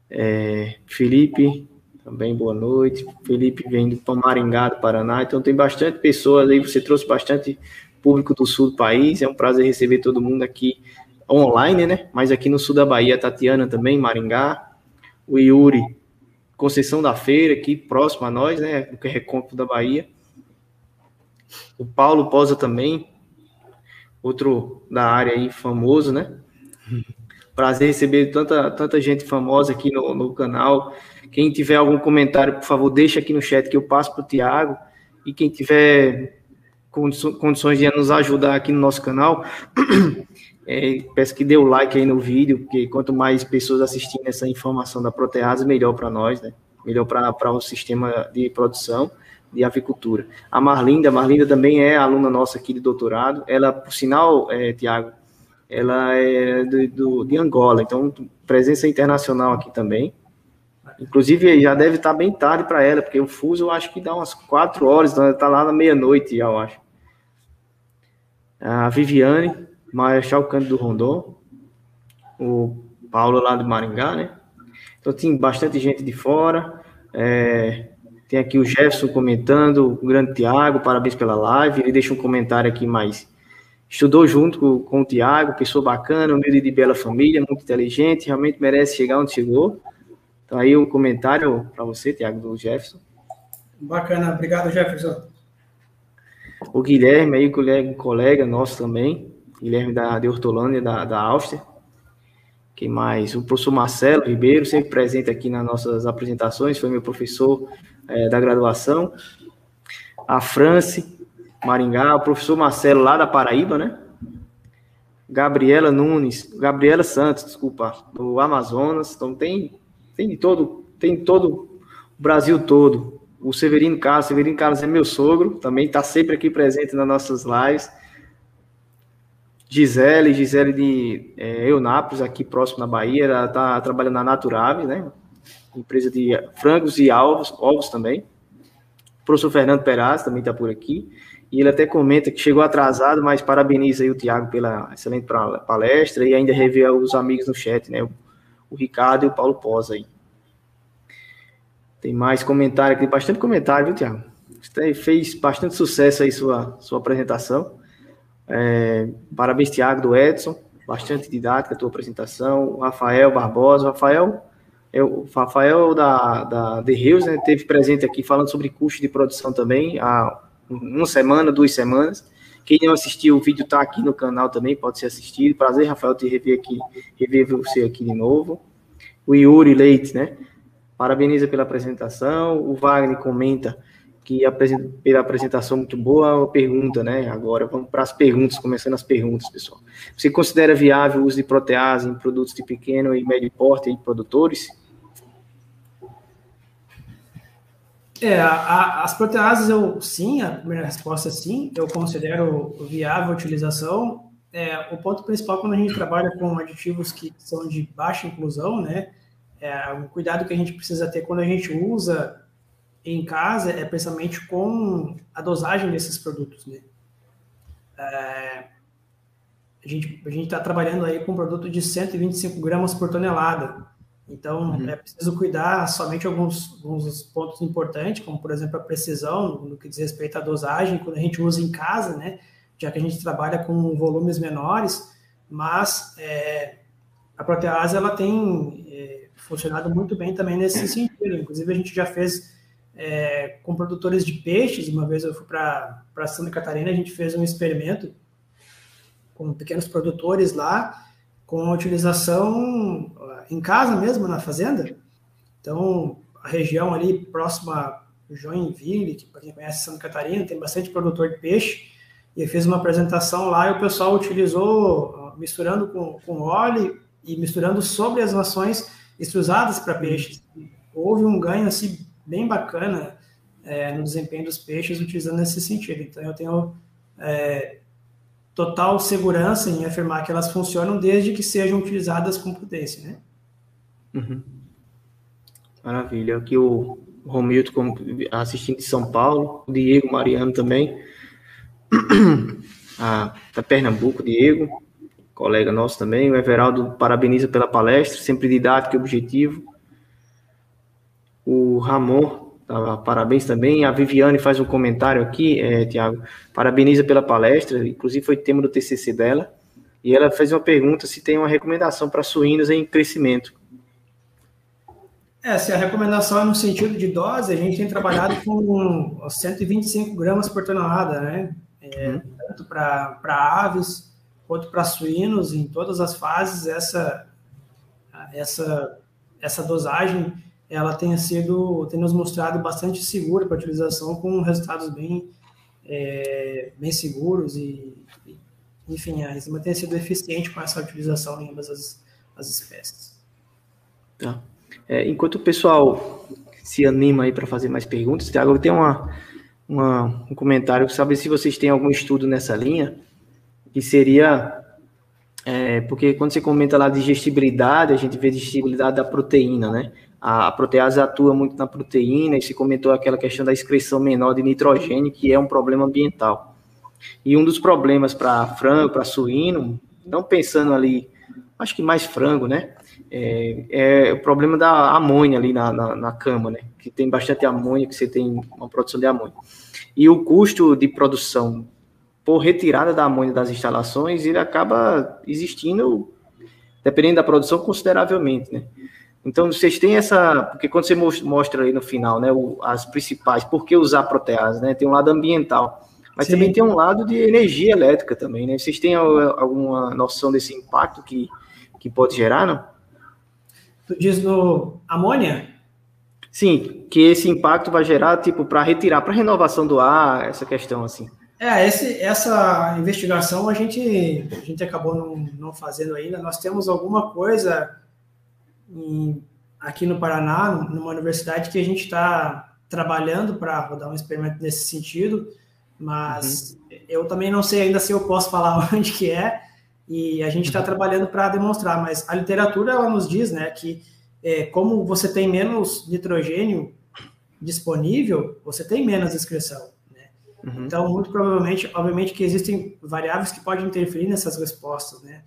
É, Felipe, também boa noite. Felipe vem do Maringá, do Paraná, então tem bastante pessoas aí, você trouxe bastante público do sul do país, é um prazer receber todo mundo aqui online, né? Mas aqui no sul da Bahia, Tatiana também, Maringá, o Yuri, Conceição da Feira, aqui próximo a nós, né? Do que é Recôncavo da Bahia. O Paulo Posa também, outro da área aí famoso, né? Prazer receber tanta, tanta gente famosa aqui no, no canal. Quem tiver algum comentário, por favor, deixa aqui no chat que eu passo para o Tiago. E quem tiver condições de nos ajudar aqui no nosso canal, [CLEARS THROAT] É, peço que dê o like aí no vídeo, porque quanto mais pessoas assistindo essa informação da protease, melhor para nós, né? Melhor para o sistema de produção de avicultura. A Marlinda, a Marlinda também é aluna nossa aqui de doutorado. Ela, por sinal, é, Tiago, ela é do, do, de Angola, então presença internacional aqui também. Inclusive, já deve estar bem tarde para ela, porque o fuso eu acho que dá umas quatro horas, então ela está lá na meia-noite, eu acho. A Viviane, Marechal Cândido Rondon, o Paulo lá de Maringá, né? Então tem bastante gente de fora. É, tem aqui o Jefferson comentando, o grande Tiago, parabéns pela live. Ele deixa um comentário aqui mais. Estudou junto com, com o Tiago, pessoa bacana, humilde de bela família, muito inteligente, realmente merece chegar onde chegou. Então aí um comentário para você, Tiago, do Jefferson. Bacana, obrigado, Jefferson. O Guilherme aí, colega, colega nosso também, Guilherme da, de Hortolândia, da, da Áustria. Quem mais? O professor Marcelo Ribeiro, sempre presente aqui nas nossas apresentações, foi meu professor é, da graduação. A France, Maringá, o professor Marcelo lá da Paraíba, né? Gabriela Nunes, Gabriela Santos, desculpa, do Amazonas. Então tem, tem de todo, tem todo o Brasil todo. O Severino Carlos, Severino Carlos é meu sogro, também está sempre aqui presente nas nossas lives. Gisele, Gisele de é, Eunápolis, aqui próximo na Bahia, ela está trabalhando na Naturave, né? Empresa de frangos e ovos, ovos também. O professor Fernando Peraz também está por aqui. E ele até comenta que chegou atrasado, mas parabeniza aí o Tiago pela excelente palestra e ainda revê os amigos no chat, né? O, o Ricardo e o Paulo Posa aí. Tem mais comentário aqui, bastante comentário, viu, Tiago? Você fez bastante sucesso aí sua, sua apresentação. É, parabéns, Tiago, do Edson. Bastante didática a tua apresentação. Rafael Barbosa. O Rafael, é o Rafael da, da The Hills, né, teve presente aqui falando sobre custo de produção também, há uma semana, duas semanas. Quem não assistiu, o vídeo está aqui no canal também, pode ser assistido. Prazer, Rafael, te rever aqui, rever você aqui de novo. O Yuri Leite, né? Parabeniza pela apresentação. O Wagner comenta que pela apresentação muito boa, a pergunta, né? Agora vamos para as perguntas, começando as perguntas, pessoal. Você considera viável o uso de protease em produtos de pequeno e médio porte e produtores? É, a, a, as proteases, eu sim, a primeira resposta é sim, eu considero viável a utilização. É, o ponto principal quando a gente trabalha com aditivos que são de baixa inclusão, né? É, um cuidado que a gente precisa ter quando a gente usa em casa é precisamente com a dosagem desses produtos, né? É, a gente a está trabalhando aí com um produto de 125 gramas por tonelada. Então, uhum. é preciso cuidar somente alguns, alguns pontos importantes, como, por exemplo, a precisão no que diz respeito à dosagem, quando a gente usa em casa, né? Já que a gente trabalha com volumes menores, mas é, a protease, ela tem é, funcionado muito bem também nesse sentido. Inclusive, a gente já fez é, com produtores de peixes. Uma vez eu fui para Santa Catarina, a gente fez um experimento com pequenos produtores lá, com a utilização em casa mesmo, na fazenda. Então, a região ali próxima a Joinville, que para quem conhece Santa Catarina, tem bastante produtor de peixe. E eu fiz uma apresentação lá e o pessoal utilizou, misturando com, com óleo e misturando sobre as nações usadas para peixes. Houve um ganho assim bem bacana é, no desempenho dos peixes utilizando nesse sentido. Então, eu tenho é, total segurança em afirmar que elas funcionam desde que sejam utilizadas com potência, né? Uhum. Maravilha. Aqui o Romilton assistindo de São Paulo, o Diego Mariano também, [CLEARS THROAT] ah, da Pernambuco, Diego, colega nosso também, o Everaldo parabeniza pela palestra, sempre didático e objetivo. O Ramon, tá, parabéns também. A Viviane faz um comentário aqui, é, Tiago, parabeniza pela palestra, inclusive foi tema do TCC dela. E ela fez uma pergunta se tem uma recomendação para suínos em crescimento. É, se a recomendação é no sentido de dose, a gente tem trabalhado com 125 gramas por tonelada, né? É, uhum. Tanto para aves quanto para suínos, em todas as fases, essa, essa, essa dosagem ela tenha sido, tem nos mostrado bastante segura para utilização, com resultados bem, é, bem seguros e, enfim, a enzima tem sido eficiente com essa utilização em ambas as, as espécies. Tá. É, enquanto o pessoal se anima aí para fazer mais perguntas, Tiago, tem uma, uma, um comentário, sabe se vocês têm algum estudo nessa linha, que seria é, porque quando você comenta lá digestibilidade, a gente vê digestibilidade da proteína, né? A, a protease atua muito na proteína, e se comentou aquela questão da excreção menor de nitrogênio, que é um problema ambiental. E um dos problemas para frango, para suíno, não pensando ali, acho que mais frango, né? É, é o problema da amônia ali na, na, na, cama, né? Que tem bastante amônia, que você tem uma produção de amônia. E o custo de produção por retirada da amônia das instalações, ele acaba existindo, dependendo da produção, consideravelmente, né? Então, vocês têm essa. Porque quando você mostra aí no final, né, o, as principais, por que usar protease, né? Tem um lado ambiental, mas Sim. também tem um lado de energia elétrica também, né? Vocês têm alguma noção desse impacto que, que pode gerar, não? Tu diz no amônia? Sim, que esse impacto vai gerar, tipo, para retirar, para renovação do ar, essa questão assim. É, esse, essa investigação a gente, a gente acabou não, não fazendo ainda. Nós temos alguma coisa em, aqui no Paraná, numa universidade, que a gente está trabalhando para rodar um experimento nesse sentido, mas uhum. eu também não sei ainda se eu posso falar [LAUGHS] onde que é, e a gente está uhum. trabalhando para demonstrar, mas a literatura ela nos diz né, que é, como você tem menos nitrogênio disponível, você tem menos excreção. Né? Uhum. Então, muito provavelmente, obviamente que existem variáveis que podem interferir nessas respostas. Né?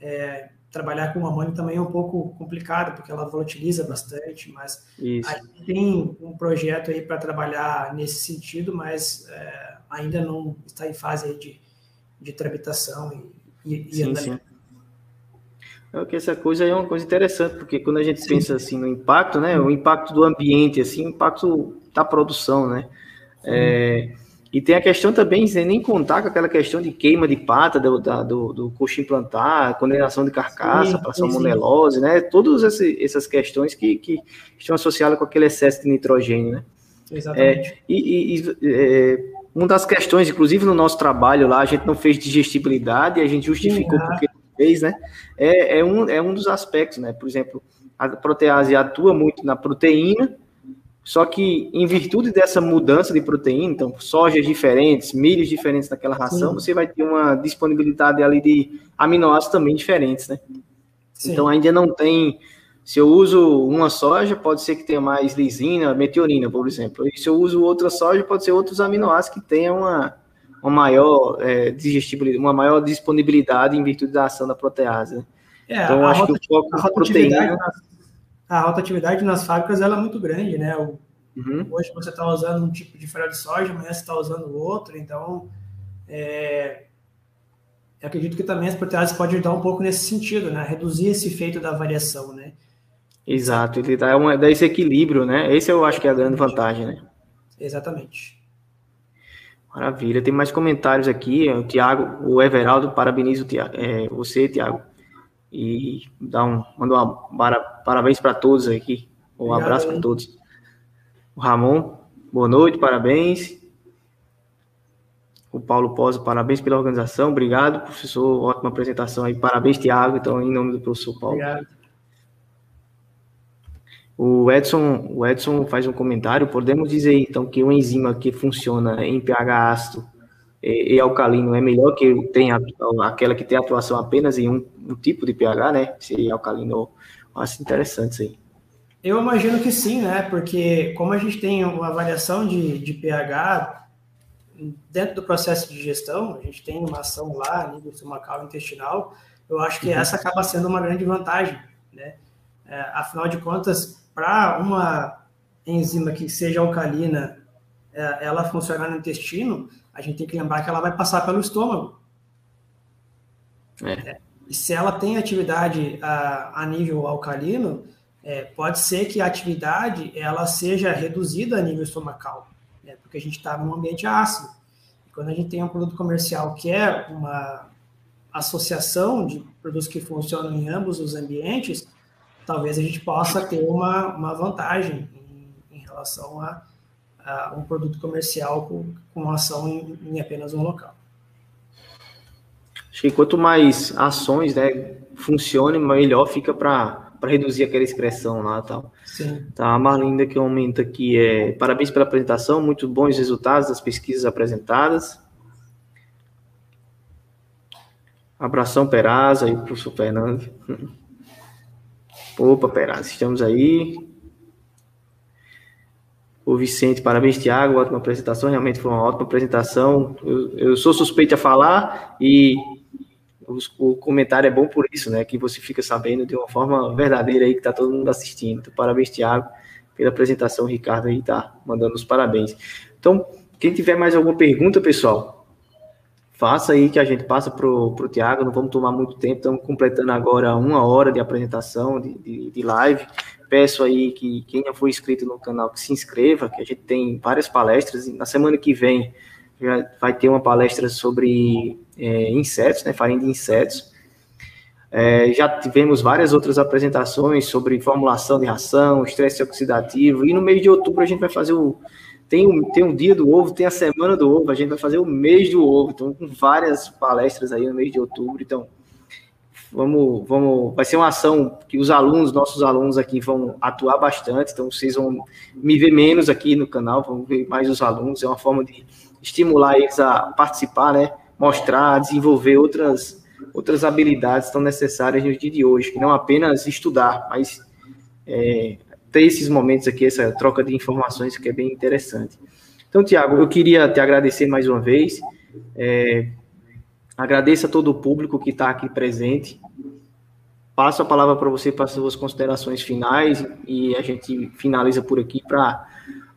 É, trabalhar com amônio também é um pouco complicado, porque ela volatiliza bastante, mas Isso. a gente tem um projeto aí para trabalhar nesse sentido, mas é, ainda não está em fase de, de tramitação e, e, sim, sim. É que essa coisa é uma coisa interessante, porque quando a gente sim. pensa assim no impacto, né, o impacto do ambiente, assim, o impacto da produção, né, é, e tem a questão também, sem nem contar com aquela questão de queima de pata do, da, do, do coxo implantar, condenação de carcaça para salmonelose, né? Todas essas questões que, que estão associadas com aquele excesso de nitrogênio, né? Exatamente. É, e, e é, uma das questões, inclusive no nosso trabalho lá, a gente não fez digestibilidade, a gente justificou Sim, porque fez, né? É, é, um, é um dos aspectos, né? Por exemplo, a protease atua muito na proteína, só que, em virtude dessa mudança de proteína, então, sojas diferentes, milhos diferentes naquela ração, Sim. você vai ter uma disponibilidade ali de aminoácidos também diferentes, né? Sim. Então, ainda não tem. Se eu uso uma soja, pode ser que tenha mais lisina, meteorina, por exemplo. E se eu uso outra soja, pode ser outros aminoácidos que tenham uma, uma maior é, digestibilidade, uma maior disponibilidade em virtude da ação da protease. Né? É, então, acho que o foco proteína a rotatividade nas fábricas ela é muito grande, né? O, uhum. Hoje você está usando um tipo de farelo de soja, amanhã você está usando outro, então é, eu acredito que também as proteases podem ajudar um pouco nesse sentido, né? Reduzir esse efeito da variação, né? Exato, ele dá, uma, dá esse equilíbrio, né? Esse eu acho que é a grande vantagem, né? Exatamente. Maravilha. Tem mais comentários aqui. O Tiago, o Everaldo, parabenizo é, você, Tiago e dá um, manda um para, parabéns para todos aqui. Um Obrigado, abraço para todos. O Ramon, boa noite, parabéns. O Paulo Posa, parabéns pela organização, obrigado, professor, ótima apresentação aí, parabéns, Tiago, então, em nome do professor Paulo. Obrigado. O Edson, o Edson faz um comentário, podemos dizer então que o enzima que funciona em pH ácido e, e alcalino é melhor que tem aquela que tem atuação apenas em um, um tipo de pH, né? Se alcalino, acho interessante isso aí. Eu imagino que sim, né? Porque como a gente tem uma variação de, de pH dentro do processo de digestão, a gente tem uma ação lá a nível estomacal intestinal, eu acho que uhum. essa acaba sendo uma grande vantagem, né? É, afinal de contas, para uma enzima que seja alcalina, é, ela funcionar no intestino, a gente tem que lembrar que ela vai passar pelo estômago. É. É, e se ela tem atividade a, a nível alcalino, é, pode ser que a atividade ela seja reduzida a nível estomacal, né, porque a gente está num ambiente ácido. E quando a gente tem um produto comercial que é uma associação de produtos que funcionam em ambos os ambientes, talvez a gente possa ter uma, uma vantagem em, em relação a uh, um produto comercial com, com ação em, em, apenas um local. Acho que quanto mais ações né, funcionem, melhor fica para reduzir aquela excreção lá tal. Sim. Tá, a Marlinda que aumenta aqui é parabéns pela apresentação, muito bons resultados das pesquisas apresentadas. Abração Perazza e o professor Fernando. Opa, Perazza, estamos aí. O Vicente, parabéns, Tiago, ótima apresentação, realmente foi uma ótima apresentação. Eu, eu sou suspeito a falar e o, o, comentário é bom por isso, né? Que você fica sabendo de uma forma verdadeira aí que tá todo mundo assistindo. Então, parabéns, Tiago, pela apresentação. O Ricardo aí tá mandando os parabéns. Então, quem tiver mais alguma pergunta, pessoal, faça aí que a gente passa pro, pro Tiago. Não vamos tomar muito tempo, estamos completando agora uma hora de apresentação, de, de, de live peço aí que quem já foi inscrito no canal que se inscreva, que a gente tem várias palestras. Na semana que vem já vai ter uma palestra sobre é, insetos, né, farinha de insetos. É, já tivemos várias outras apresentações sobre formulação de ração, estresse oxidativo, e no mês de outubro a gente vai fazer o tem um, tem um dia do ovo, tem a semana do ovo, a gente vai fazer o mês do ovo, então com várias palestras aí no mês de outubro, então vamos, vamos, vai ser uma ação que os alunos, nossos alunos aqui vão atuar bastante, então vocês vão me ver menos aqui no canal, vão ver mais os alunos, é uma forma de estimular eles a participar, né, mostrar, desenvolver outras, outras habilidades tão necessárias no dia de hoje, que não apenas estudar, mas é, ter esses momentos aqui, essa troca de informações que é bem interessante. Então, Tiago, eu queria te agradecer mais uma vez. É, agradeço a todo o público que está aqui presente. Passo a palavra para você para as suas considerações finais e a gente finaliza por aqui para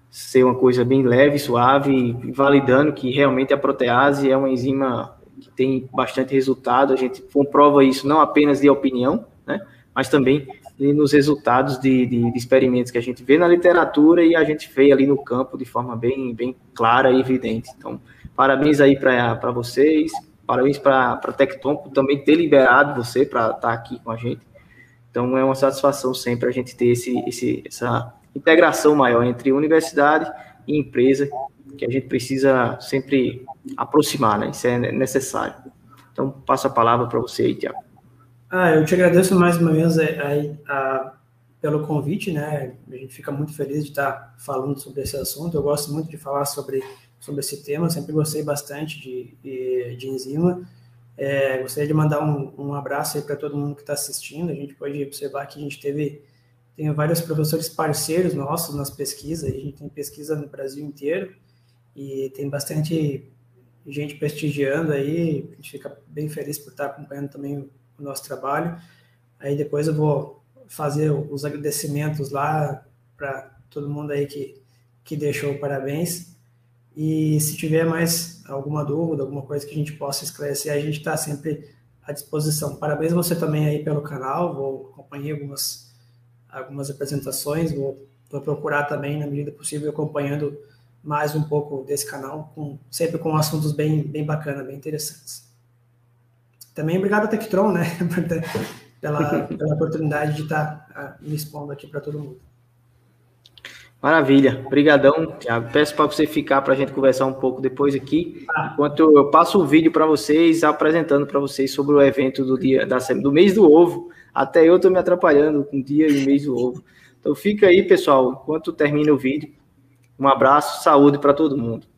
ser uma coisa bem leve, suave, validando que realmente a protease é uma enzima que tem bastante resultado. A gente comprova isso não apenas de opinião, né, mas também nos resultados de, de, de, experimentos que a gente vê na literatura e a gente vê ali no campo de forma bem, bem clara e evidente. Então, parabéns aí para vocês, parabéns para a Tecton por também ter liberado você para estar tá aqui com a gente. Então, é uma satisfação sempre a gente ter esse, esse, essa integração maior entre universidade e empresa, que a gente precisa sempre aproximar, né? Isso é necessário. Então, passo a palavra para você aí, Tiago. Ah, eu te agradeço mais uma vez a, a, a, pelo convite, né? A gente fica muito feliz de estar falando sobre esse assunto. Eu gosto muito de falar sobre, sobre esse tema, sempre gostei bastante de, de, enzima. É, gostaria de mandar um, um abraço aí para todo mundo que está assistindo. A gente pode observar que a gente teve tem vários professores parceiros nossos nas pesquisas. A gente tem pesquisa no Brasil inteiro e tem bastante gente prestigiando aí. A gente fica bem feliz por estar acompanhando também o nosso trabalho. Aí depois eu vou fazer os agradecimentos lá para todo mundo aí que, que deixou parabéns. E se tiver mais alguma dúvida, alguma coisa que a gente possa esclarecer, a gente está sempre à disposição. Parabéns você também aí pelo canal, vou acompanhar algumas, algumas apresentações, vou, vou procurar também, na medida possível, acompanhando mais um pouco desse canal, com, sempre com assuntos bem, bem bacanas, bem interessantes. Também obrigado a Tectron, né, [LAUGHS] pela, pela oportunidade de estar tá, uh, me expondo aqui para todo mundo. Maravilha, obrigadão, Thiago. Peço para você ficar para a gente conversar um pouco depois aqui, enquanto eu passo o vídeo para vocês, apresentando para vocês sobre o evento do dia da do mês do ovo. Até eu estou me atrapalhando com o dia e mês do ovo. Então fica aí, pessoal, enquanto termina o vídeo. Um abraço, saúde para todo mundo.